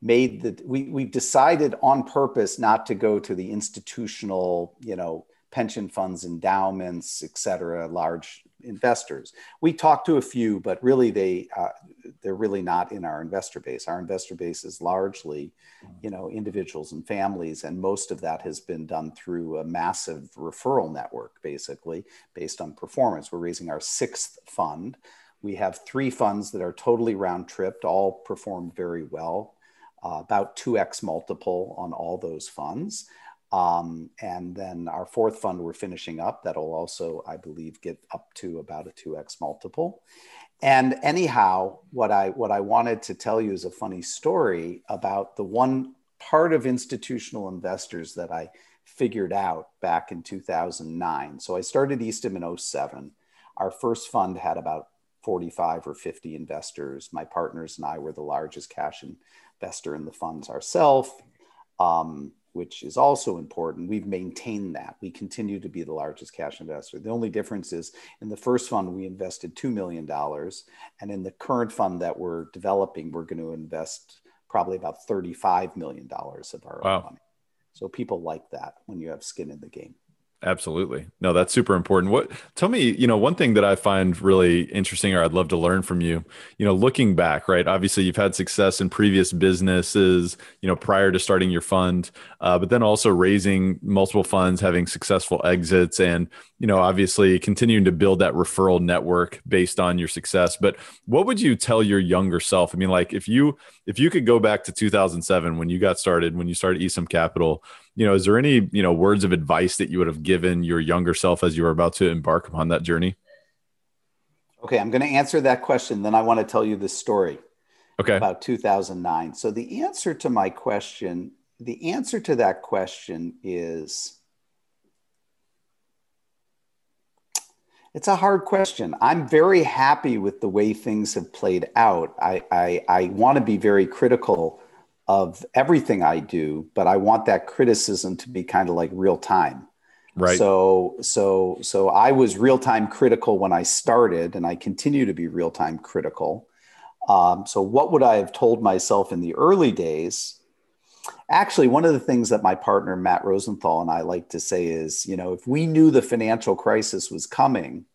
made the we we've decided on purpose not to go to the institutional you know pension funds endowments et cetera large investors. We talked to a few but really they uh, they're really not in our investor base. Our investor base is largely you know individuals and families and most of that has been done through a massive referral network basically based on performance. We're raising our sixth fund. We have three funds that are totally round tripped all performed very well uh, about 2x multiple on all those funds. Um, and then our fourth fund we're finishing up that'll also, I believe, get up to about a 2x multiple. And anyhow, what I what I wanted to tell you is a funny story about the one part of institutional investors that I figured out back in 2009. So I started Eastham in 07. Our first fund had about 45 or 50 investors. My partners and I were the largest cash and investor in the funds ourselves, um, which is also important. We've maintained that. We continue to be the largest cash investor. The only difference is in the first fund, we invested $2 million. And in the current fund that we're developing, we're going to invest probably about $35 million of our wow. money. So people like that when you have skin in the game. Absolutely. No, that's super important. What tell me, you know, one thing that I find really interesting or I'd love to learn from you, you know, looking back, right? Obviously you've had success in previous businesses, you know, prior to starting your fund, uh, but then also raising multiple funds, having successful exits and, you know, obviously continuing to build that referral network based on your success. But what would you tell your younger self? I mean, like if you if you could go back to 2007 when you got started, when you started Eastham Capital, you know, is there any, you know, words of advice that you would have given your younger self as you were about to embark upon that journey? Okay, I'm going to answer that question. Then I want to tell you the story. Okay. About 2009. So the answer to my question, the answer to that question is it's a hard question. I'm very happy with the way things have played out. I, I, I want to be very critical of everything I do, but I want that criticism to be kind of like real time. Right. So so so I was real time critical when I started, and I continue to be real time critical. Um, so what would I have told myself in the early days? Actually, one of the things that my partner Matt Rosenthal and I like to say is, you know, if we knew the financial crisis was coming,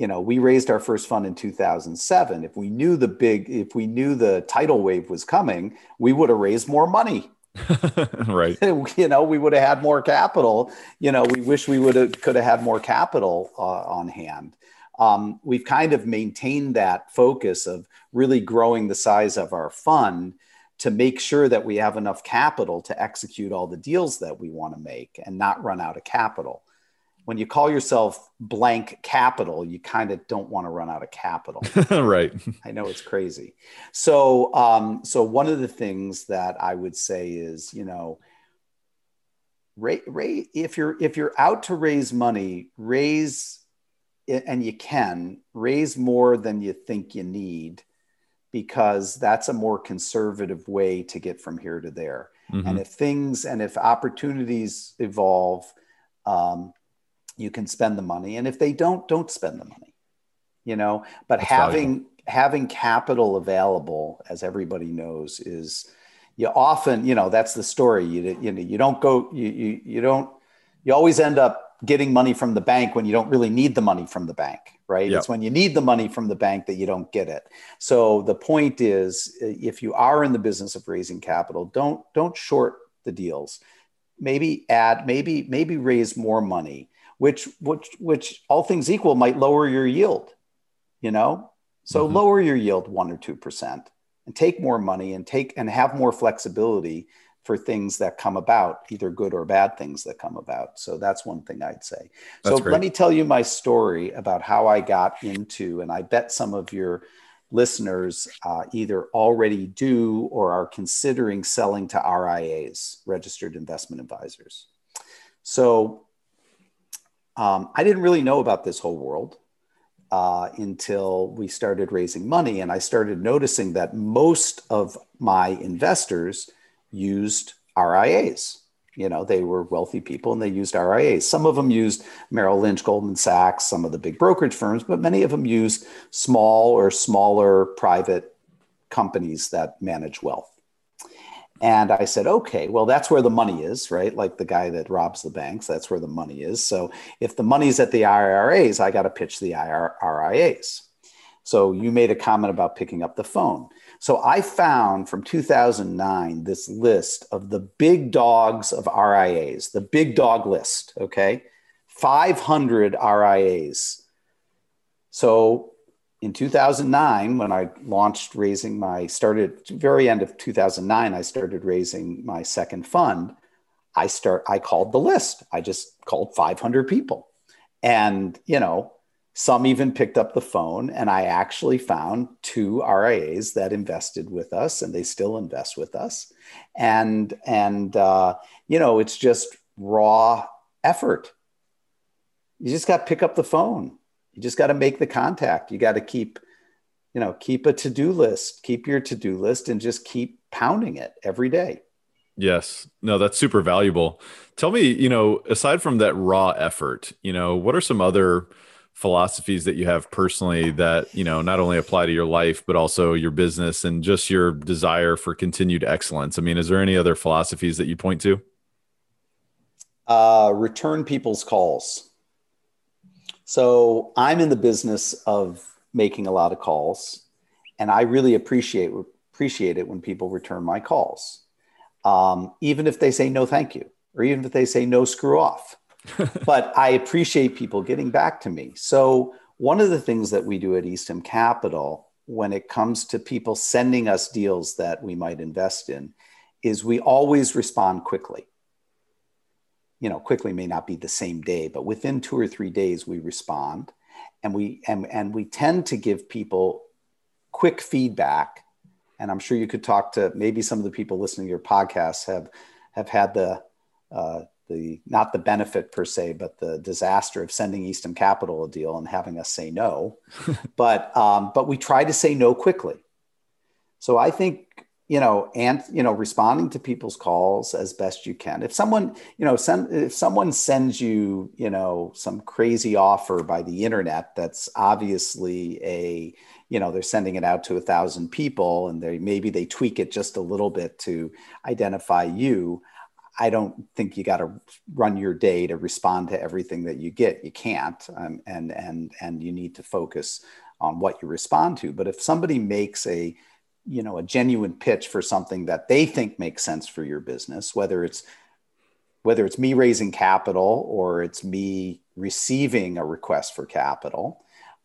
you know, we raised our first fund in 2007. If we knew the big, if we knew the tidal wave was coming, we would have raised more money. right. you know, we would have had more capital. You know, we wish we would have could have had more capital uh, on hand. Um, we've kind of maintained that focus of really growing the size of our fund to make sure that we have enough capital to execute all the deals that we want to make and not run out of capital when you call yourself blank capital, you kind of don't want to run out of capital. right. I know it's crazy. So, um, so one of the things that I would say is, you know, if you're if you're out to raise money, raise and you can raise more than you think you need because that's a more conservative way to get from here to there. Mm-hmm. And if things and if opportunities evolve, um, you can spend the money. And if they don't don't spend the money you know but That's having valuable. having capital available as everybody knows is you often you know that's the story. You, you know you don't go you, you you don't you always end up getting money from the bank when you don't really need the money from the bank right? Yep. it's when you need the money from the bank that you don't get it. So the point is if you are in the business of raising capital don't don't short the deals. Maybe add maybe maybe raise more money which which which all things equal might lower your yield you know so mm-hmm. lower your yield 1 or 2% and take more money and take and have more flexibility for things that come about either good or bad things that come about so that's one thing i'd say that's so great. let me tell you my story about how i got into and i bet some of your listeners uh, either already do or are considering selling to rias registered investment advisors so um, I didn't really know about this whole world uh, until we started raising money. And I started noticing that most of my investors used RIAs. You know, they were wealthy people and they used RIAs. Some of them used Merrill Lynch, Goldman Sachs, some of the big brokerage firms, but many of them used small or smaller private companies that manage wealth. And I said, okay, well, that's where the money is, right? Like the guy that robs the banks, that's where the money is. So if the money's at the IRAs, I got to pitch the RIAs. So you made a comment about picking up the phone. So I found from 2009 this list of the big dogs of RIAs, the big dog list, okay? 500 RIAs. So in 2009 when i launched raising my started very end of 2009 i started raising my second fund. I start i called the list. I just called 500 people. And you know some even picked up the phone and i actually found two rias that invested with us and they still invest with us. And and uh, you know it's just raw effort. You just got to pick up the phone you just got to make the contact. You got to keep, you know, keep a to-do list, keep your to-do list and just keep pounding it every day. Yes. No, that's super valuable. Tell me, you know, aside from that raw effort, you know, what are some other philosophies that you have personally that, you know, not only apply to your life, but also your business and just your desire for continued excellence? I mean, is there any other philosophies that you point to? Uh, return people's calls. So I'm in the business of making a lot of calls, and I really appreciate appreciate it when people return my calls, um, even if they say no, thank you, or even if they say no, screw off. but I appreciate people getting back to me. So one of the things that we do at Eastham Capital when it comes to people sending us deals that we might invest in is we always respond quickly you know quickly may not be the same day but within two or three days we respond. And we and, and we tend to give people quick feedback. And i'm sure you could talk to maybe some of the people listening to your podcast have have had the uh, the not the benefit per se but the disaster of sending eastham capital a deal and having us say no. But um, but we try to say no quickly. So i think you know, and you know, responding to people's calls as best you can. If someone, you know, send if someone sends you, you know, some crazy offer by the internet that's obviously a, you know, they're sending it out to a thousand people and they maybe they tweak it just a little bit to identify you. I don't think you got to run your day to respond to everything that you get. You can't, um, and and and you need to focus on what you respond to. But if somebody makes a you know a genuine pitch for something that they think makes sense for your business, whether it's whether it's me raising capital or it's me receiving a request for capital,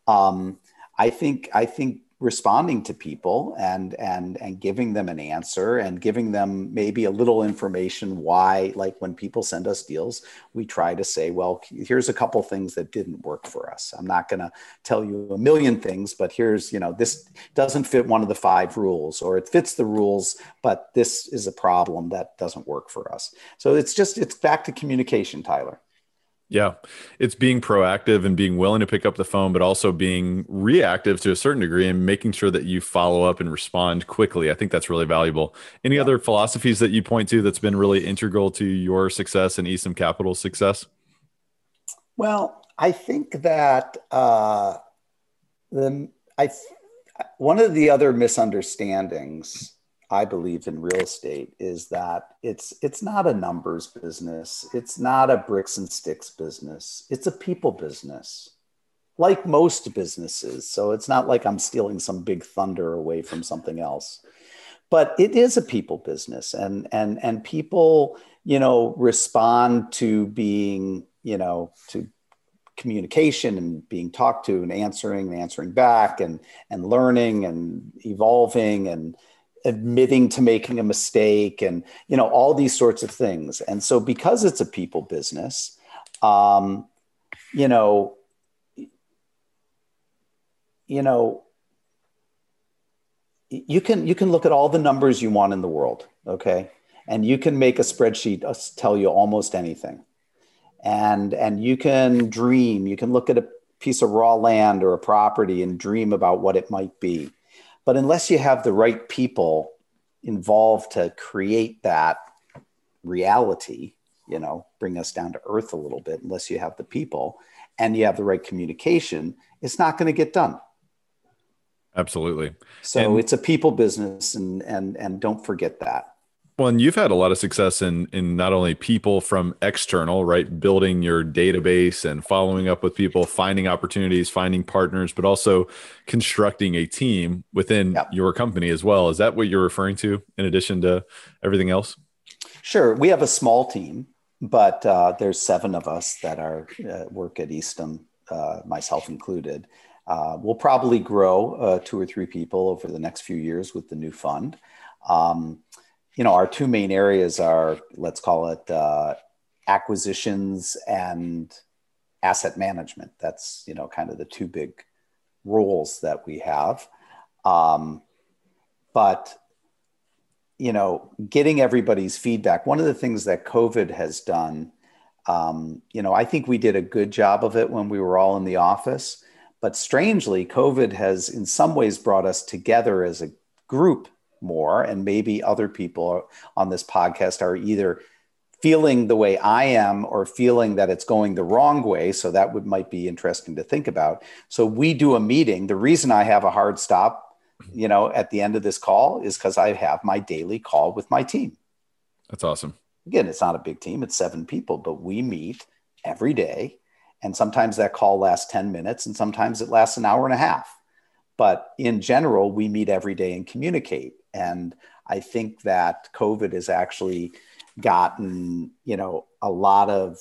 um, I think I think responding to people and and and giving them an answer and giving them maybe a little information why like when people send us deals we try to say well here's a couple things that didn't work for us. I'm not going to tell you a million things but here's you know this doesn't fit one of the five rules or it fits the rules but this is a problem that doesn't work for us. So it's just it's back to communication tyler yeah, it's being proactive and being willing to pick up the phone, but also being reactive to a certain degree and making sure that you follow up and respond quickly. I think that's really valuable. Any yeah. other philosophies that you point to that's been really integral to your success and Eastham Capital's success? Well, I think that uh, the I one of the other misunderstandings I believe in real estate is that it's it's not a numbers business. It's not a bricks and sticks business. It's a people business. Like most businesses. So it's not like I'm stealing some big thunder away from something else. But it is a people business and and and people, you know, respond to being, you know, to communication and being talked to and answering and answering back and and learning and evolving and admitting to making a mistake and you know all these sorts of things. And so because it's a people business um, you know you know you can you can look at all the numbers you want in the world okay? And you can make a spreadsheet tell you almost anything. And and you can dream you can look at a piece of raw land or a property and dream about what it might be but unless you have the right people involved to create that reality, you know, bring us down to earth a little bit, unless you have the people and you have the right communication, it's not going to get done. Absolutely. So and- it's a people business and and and don't forget that. Well, and you've had a lot of success in in not only people from external, right, building your database and following up with people, finding opportunities, finding partners, but also constructing a team within yep. your company as well. Is that what you're referring to in addition to everything else? Sure, we have a small team, but uh, there's seven of us that are uh, work at Eastham, uh, myself included. Uh, we'll probably grow uh, two or three people over the next few years with the new fund. Um, you know, our two main areas are, let's call it uh, acquisitions and asset management. That's, you know, kind of the two big roles that we have. Um, but, you know, getting everybody's feedback, one of the things that COVID has done, um, you know, I think we did a good job of it when we were all in the office. But strangely, COVID has in some ways brought us together as a group more and maybe other people on this podcast are either feeling the way I am or feeling that it's going the wrong way. So that would might be interesting to think about. So we do a meeting. The reason I have a hard stop, you know, at the end of this call is because I have my daily call with my team. That's awesome. Again, it's not a big team, it's seven people, but we meet every day. And sometimes that call lasts 10 minutes and sometimes it lasts an hour and a half. But in general, we meet every day and communicate. And I think that COVID has actually gotten, you know, a lot of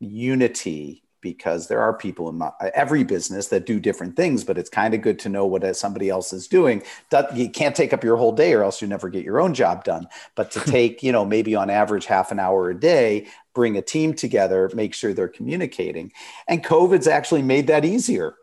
unity because there are people in my, every business that do different things, but it's kind of good to know what somebody else is doing. You can't take up your whole day or else you never get your own job done. But to take, you know, maybe on average half an hour a day, bring a team together, make sure they're communicating. And COVID's actually made that easier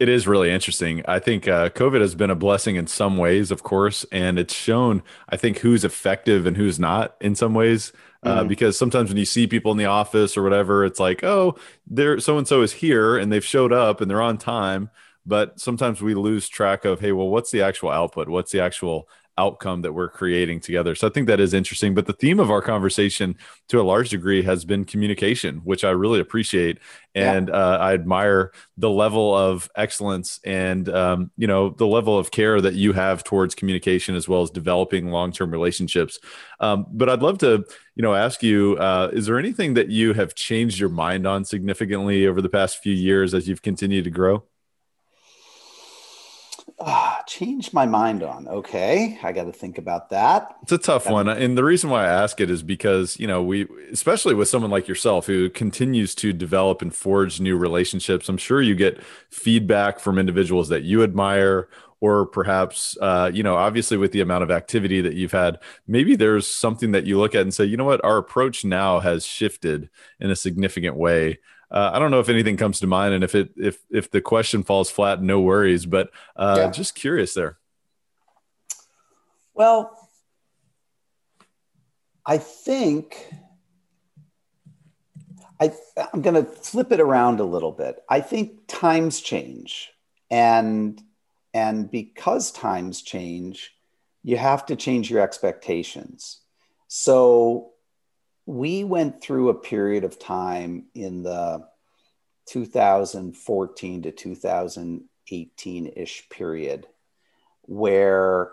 it is really interesting. I think uh, COVID has been a blessing in some ways, of course, and it's shown, I think, who's effective and who's not in some ways. Uh, mm-hmm. Because sometimes when you see people in the office or whatever, it's like, oh, there, so and so is here and they've showed up and they're on time. But sometimes we lose track of, hey, well, what's the actual output? What's the actual outcome that we're creating together. So I think that is interesting. But the theme of our conversation to a large degree has been communication, which I really appreciate. And yeah. uh, I admire the level of excellence and, um, you know, the level of care that you have towards communication as well as developing long term relationships. Um, but I'd love to, you know, ask you uh, is there anything that you have changed your mind on significantly over the past few years as you've continued to grow? Ah, changed my mind on. Okay, I got to think about that. It's a tough that one, and the reason why I ask it is because you know we, especially with someone like yourself who continues to develop and forge new relationships. I'm sure you get feedback from individuals that you admire, or perhaps uh, you know, obviously with the amount of activity that you've had, maybe there's something that you look at and say, you know what, our approach now has shifted in a significant way. Uh, I don't know if anything comes to mind, and if it if if the question falls flat, no worries. But uh, yeah. just curious there. Well, I think I I'm going to flip it around a little bit. I think times change, and and because times change, you have to change your expectations. So we went through a period of time in the 2014 to 2018 ish period where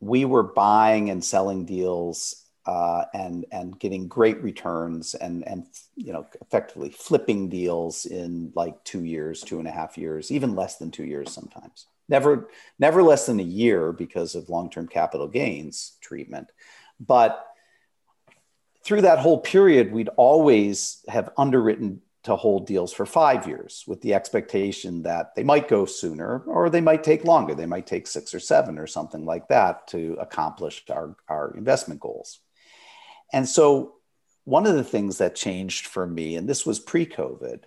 we were buying and selling deals uh, and and getting great returns and and you know effectively flipping deals in like two years, two and a half years, even less than two years sometimes. Never never less than a year because of long term capital gains treatment, but through that whole period, we'd always have underwritten to hold deals for five years with the expectation that they might go sooner or they might take longer. They might take six or seven or something like that to accomplish our, our investment goals. And so, one of the things that changed for me, and this was pre COVID,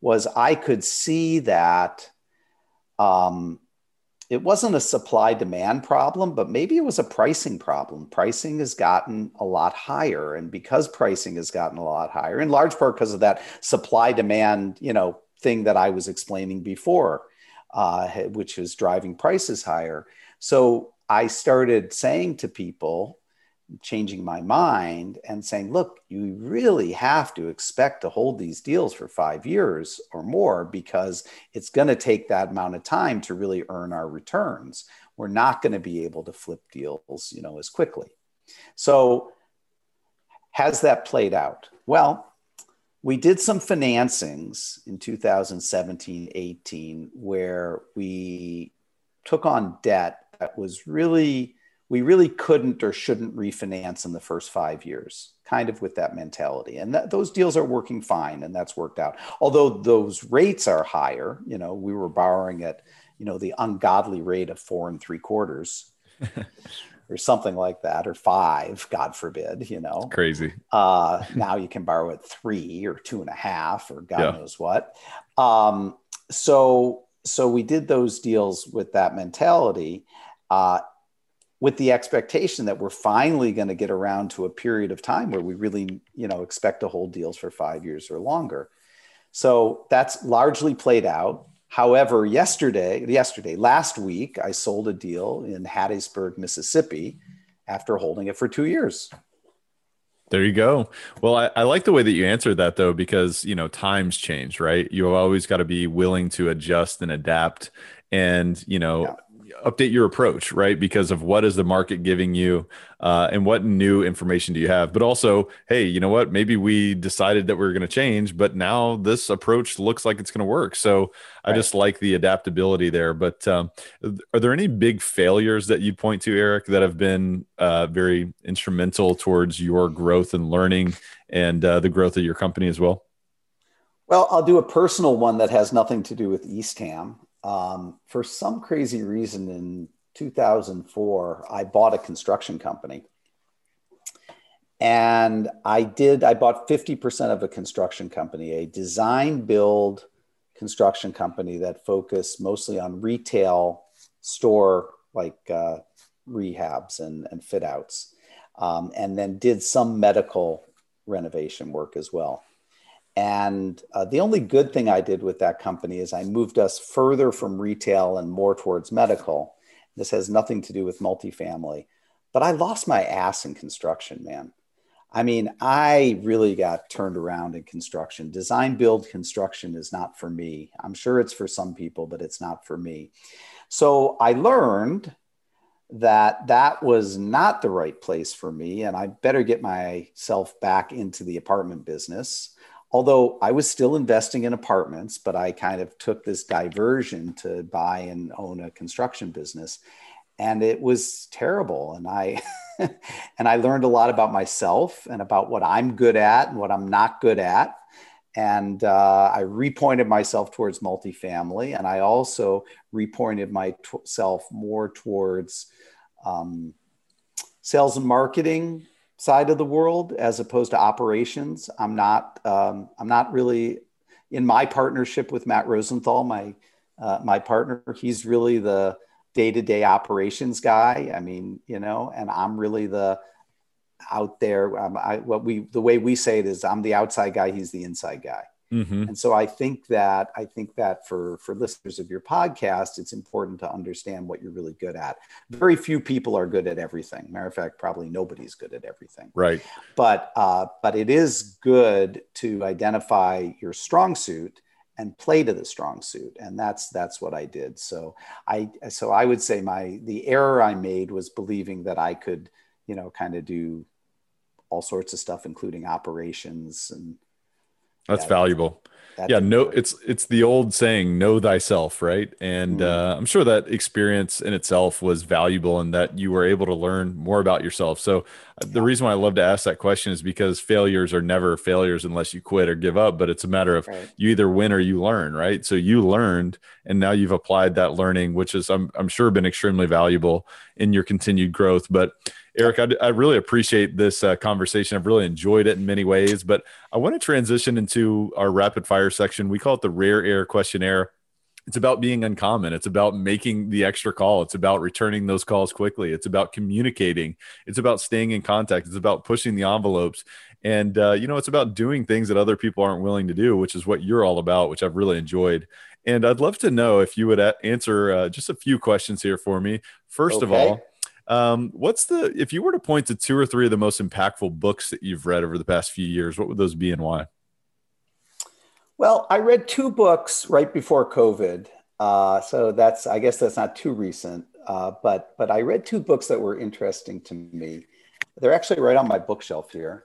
was I could see that um, it wasn't a supply demand problem, but maybe it was a pricing problem. Pricing has gotten a lot higher. And because pricing has gotten a lot higher, in large part because of that supply demand, you know, thing that I was explaining before, uh, which is driving prices higher. So I started saying to people, changing my mind and saying, look, you really have to expect to hold these deals for five years or more because it's going to take that amount of time to really earn our returns. We're not going to be able to flip deals, you know, as quickly. So has that played out? Well, we did some financings in 2017 18 where we took on debt that was really we really couldn't or shouldn't refinance in the first five years, kind of with that mentality. And that, those deals are working fine, and that's worked out. Although those rates are higher, you know, we were borrowing at, you know, the ungodly rate of four and three quarters. or something like that, or five, God forbid, you know. Crazy. Uh, now you can borrow at three or two and a half, or God yeah. knows what. Um, so, so we did those deals with that mentality. Uh, with the expectation that we're finally going to get around to a period of time where we really, you know, expect to hold deals for five years or longer. So that's largely played out. However, yesterday, yesterday, last week, I sold a deal in Hattiesburg, Mississippi, after holding it for two years. There you go. Well, I, I, like the way that you answered that though, because you know times change, right? You've always got to be willing to adjust and adapt. And you know, yeah update your approach, right? Because of what is the market giving you, uh, and what new information do you have? But also, hey, you know what? Maybe we decided that we are going to change, but now this approach looks like it's going to work. So I just like the adaptability there. But um, are there any big failures that you'd point to, Eric, that have been uh, very instrumental towards your growth and learning and uh, the growth of your company as well? Well, I'll do a personal one that has nothing to do with Eastham um, for some crazy reason in 2004, I bought a construction company. And I did, I bought 50% of a construction company, a design build construction company that focused mostly on retail store like uh, rehabs and, and fit outs, um, and then did some medical renovation work as well. And uh, the only good thing I did with that company is I moved us further from retail and more towards medical. This has nothing to do with multifamily. but I lost my ass in construction, man. I mean, I really got turned around in construction. Design, build, construction is not for me. I'm sure it's for some people, but it's not for me. So I learned that that was not the right place for me, and I better get myself back into the apartment business. Although I was still investing in apartments, but I kind of took this diversion to buy and own a construction business and it was terrible. And i and i learned a lot about myself and about what i'm good at and what i'm not good at. And uh, i repointed myself towards multifamily and i also repointed myself more towards um, sales and marketing side of the world as opposed to operations. I'm not um, i'm not really in my partnership with matt rosenthal my uh, my partner he's really the day-to-day operations guy. I mean you know and i'm really the out there. Um, I, what we the way we say it is i'm the outside guy he's the inside guy mm-hmm. and so i think that i think that for for listeners of your podcast it's important to understand what you're really good at. Very few people are good at everything. Matter of fact probably nobody's good at everything. Right. But uh, but it is good to identify your strong suit and play to the strong suit. And that's that's what i did. So i so i would say my the error i made was believing that i could you know kind of do all sorts of stuff including operations and that's yeah, valuable. Yeah no it's it's the old saying know thyself right? And mm-hmm. uh, i'm sure that experience in itself was valuable and that you were able to learn more about yourself. So uh, the reason why i love to ask that question is because failures are never failures unless you quit or give up but it's a matter of right. you either win or you learn right? So you learned and now you've applied that learning which is i'm, I'm sure been extremely valuable in your continued growth. But Eric, I, I really appreciate this uh, conversation. I've really enjoyed it in many ways, but I want to transition into our rapid fire section. We call it the rare air questionnaire. It's about being uncommon. It's about making the extra call. It's about returning those calls quickly. It's about communicating. It's about staying in contact. It's about pushing the envelopes. And, uh, you know, it's about doing things that other people aren't willing to do, which is what you're all about, which I've really enjoyed. And I'd love to know if you would answer uh, just a few questions here for me. First okay. of all, um, what's the if you were to point to two or three of the most impactful books that you've read over the past few years, what would those be and why? Well, I read two books right before COVID, uh, so that's I guess that's not too recent. Uh, but but I read two books that were interesting to me. They're actually right on my bookshelf here.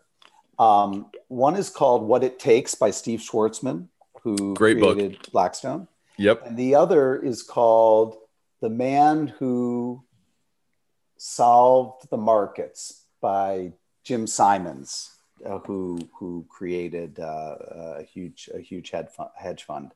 Um, one is called "What It Takes" by Steve Schwarzman, who Great created book. Blackstone. Yep. And the other is called "The Man Who Solved the Markets by Jim Simons, uh, who who created uh, a huge a huge hedge fund, hedge fund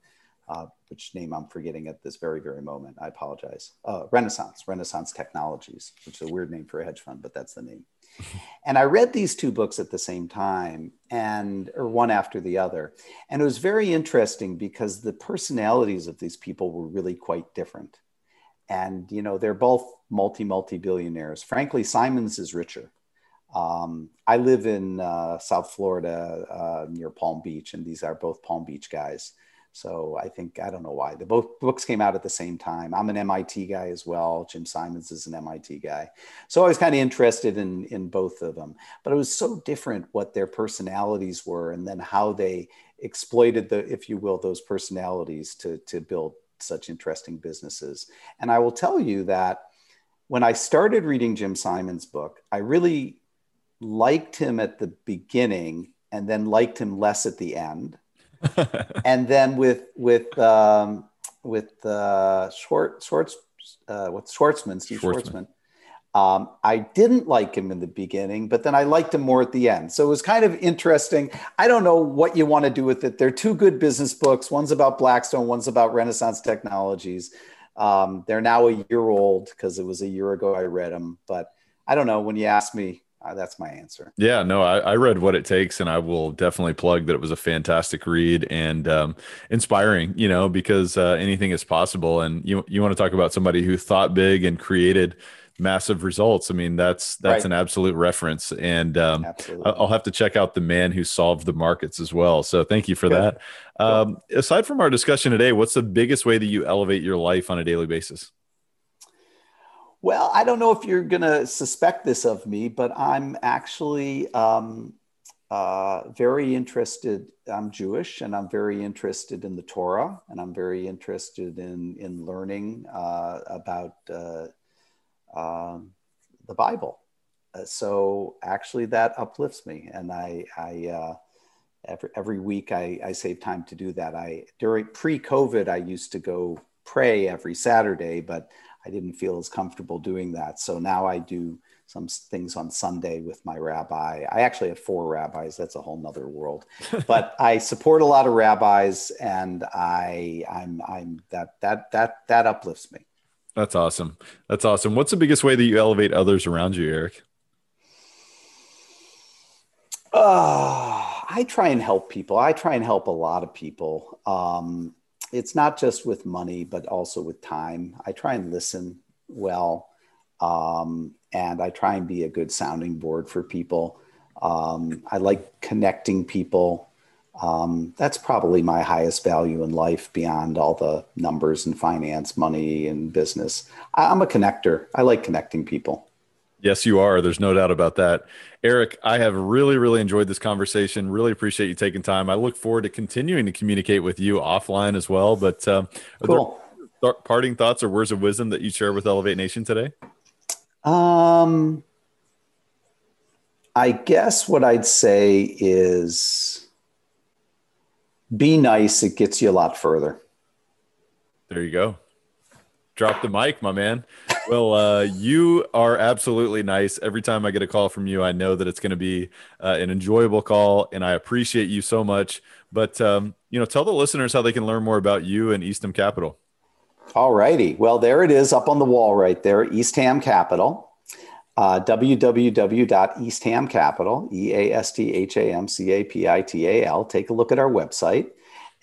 uh, which name I'm forgetting at this very very moment. I apologize. Uh, Renaissance Renaissance Technologies, which is a weird name for a hedge fund, but that's the name. and I read these two books at the same time, and or one after the other, and it was very interesting because the personalities of these people were really quite different and you know they're both multi multi billionaires. Frankly, Simons is richer. Um, I live in uh, South Florida uh, near Palm Beach, and these are both Palm Beach guys. So I think I don't know why the both books came out at the same time. I'm an MIT guy as well. Jim Simons is an MIT guy, so I was kind of interested in in both of them. But it was so different what their personalities were, and then how they exploited the, if you will, those personalities to to build such interesting businesses. And I will tell you that when I started reading Jim Simons' book, I really liked him at the beginning and then liked him less at the end. and then with with um, with uh, Schwartz, Schwartz uh, with Schwarzman, Steve Schwarzman. Schwarzman um, I didn't like him in the beginning, but then I liked him more at the end. So it was kind of interesting. I don't know what you want to do with it. They're two good business books. One's about Blackstone, one's about Renaissance Technologies. Um, they're now a year old because it was a year ago I read them. But I don't know. When you ask me, uh, that's my answer. Yeah, no, I, I, read what it takes, and I will definitely plug that it was a fantastic read and um, inspiring. You know, because uh, anything is possible, and you you want to talk about somebody who thought big and created massive results. I mean, that's that's right. an absolute reference, and um, I'll have to check out the man who solved the markets as well. So thank you for Good. that. Um, aside from our discussion today, what's the biggest way that you elevate your life on a daily basis? Well, I don't know if you're going to suspect this of me, but I'm actually um, uh, very interested. I'm Jewish, and I'm very interested in the Torah, and I'm very interested in in learning uh, about uh, um, the Bible. Uh, so actually, that uplifts me, and I, I uh, every every week I, I save time to do that. I during pre-COVID, I used to go pray every Saturday, but I didn't feel as comfortable doing that. So now I do some things on Sunday with my rabbi. I actually have four rabbis. That's a whole nother world. but I support a lot of rabbis, and I I'm I'm that that that that uplifts me. That's awesome. That's awesome. What's the biggest way that you elevate others around you, Eric? Uh, I try and help people. I try and help a lot of people. Um, it's not just with money, but also with time. I try and listen well. Um, and I try and be a good sounding board for people. Um, I like connecting people. Um, that's probably my highest value in life beyond all the numbers and finance, money and business. I, I'm a connector. I like connecting people. Yes, you are. There's no doubt about that. Eric, I have really, really enjoyed this conversation. Really appreciate you taking time. I look forward to continuing to communicate with you offline as well. But um, cool. parting thoughts or words of wisdom that you share with Elevate Nation today? Um, I guess what I'd say is be nice. It gets you a lot further. There you go. Drop the mic, my man. Well, uh, you are absolutely nice. Every time I get a call from you, I know that it's going to be uh, an enjoyable call, and I appreciate you so much. But um, you know, tell the listeners how they can learn more about you and Eastham Capital. All righty. Well, there it is up on the wall right there, Eastham Capital. Uh, www.easthamcapital, E A S T H A M C A P I T A L. Take a look at our website.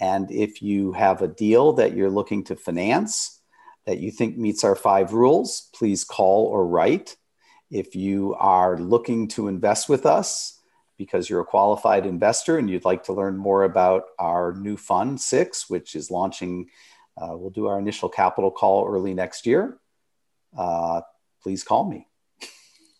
And if you have a deal that you're looking to finance, that you think meets our five rules, please call or write. If you are looking to invest with us because you're a qualified investor and you'd like to learn more about our new fund, Six, which is launching, uh, we'll do our initial capital call early next year. Uh, please call me.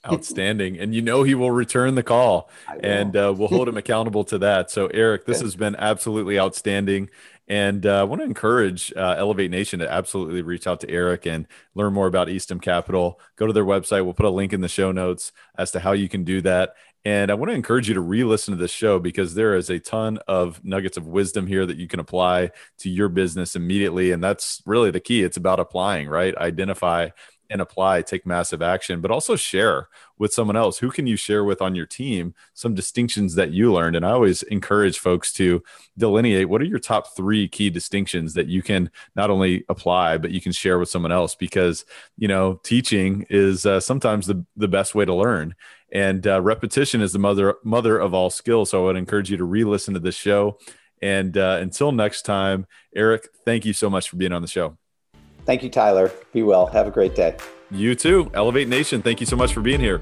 Outstanding. and you know he will return the call and uh, we'll hold him accountable to that. So, Eric, this has been absolutely outstanding. And uh, I want to encourage uh, Elevate Nation to absolutely reach out to Eric and learn more about Eastham Capital. Go to their website. We'll put a link in the show notes as to how you can do that. And I want to encourage you to re listen to this show because there is a ton of nuggets of wisdom here that you can apply to your business immediately. And that's really the key. It's about applying, right? Identify and apply, take massive action, but also share with someone else. Who can you share with on your team some distinctions that you learned? And I always encourage folks to delineate what are your top three key distinctions that you can not only apply, but you can share with someone else because, you know, teaching is uh, sometimes the, the best way to learn. And uh, repetition is the mother mother of all skills. So I would encourage you to re-listen to this show. And uh, until next time, Eric, thank you so much for being on the show. Thank you, Tyler. Be well. Have a great day. You too. Elevate Nation, thank you so much for being here.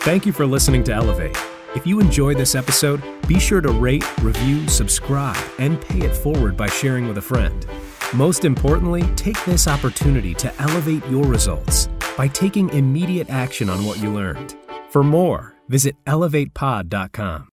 Thank you for listening to Elevate. If you enjoyed this episode, be sure to rate, review, subscribe, and pay it forward by sharing with a friend. Most importantly, take this opportunity to elevate your results by taking immediate action on what you learned. For more, visit elevatepod.com.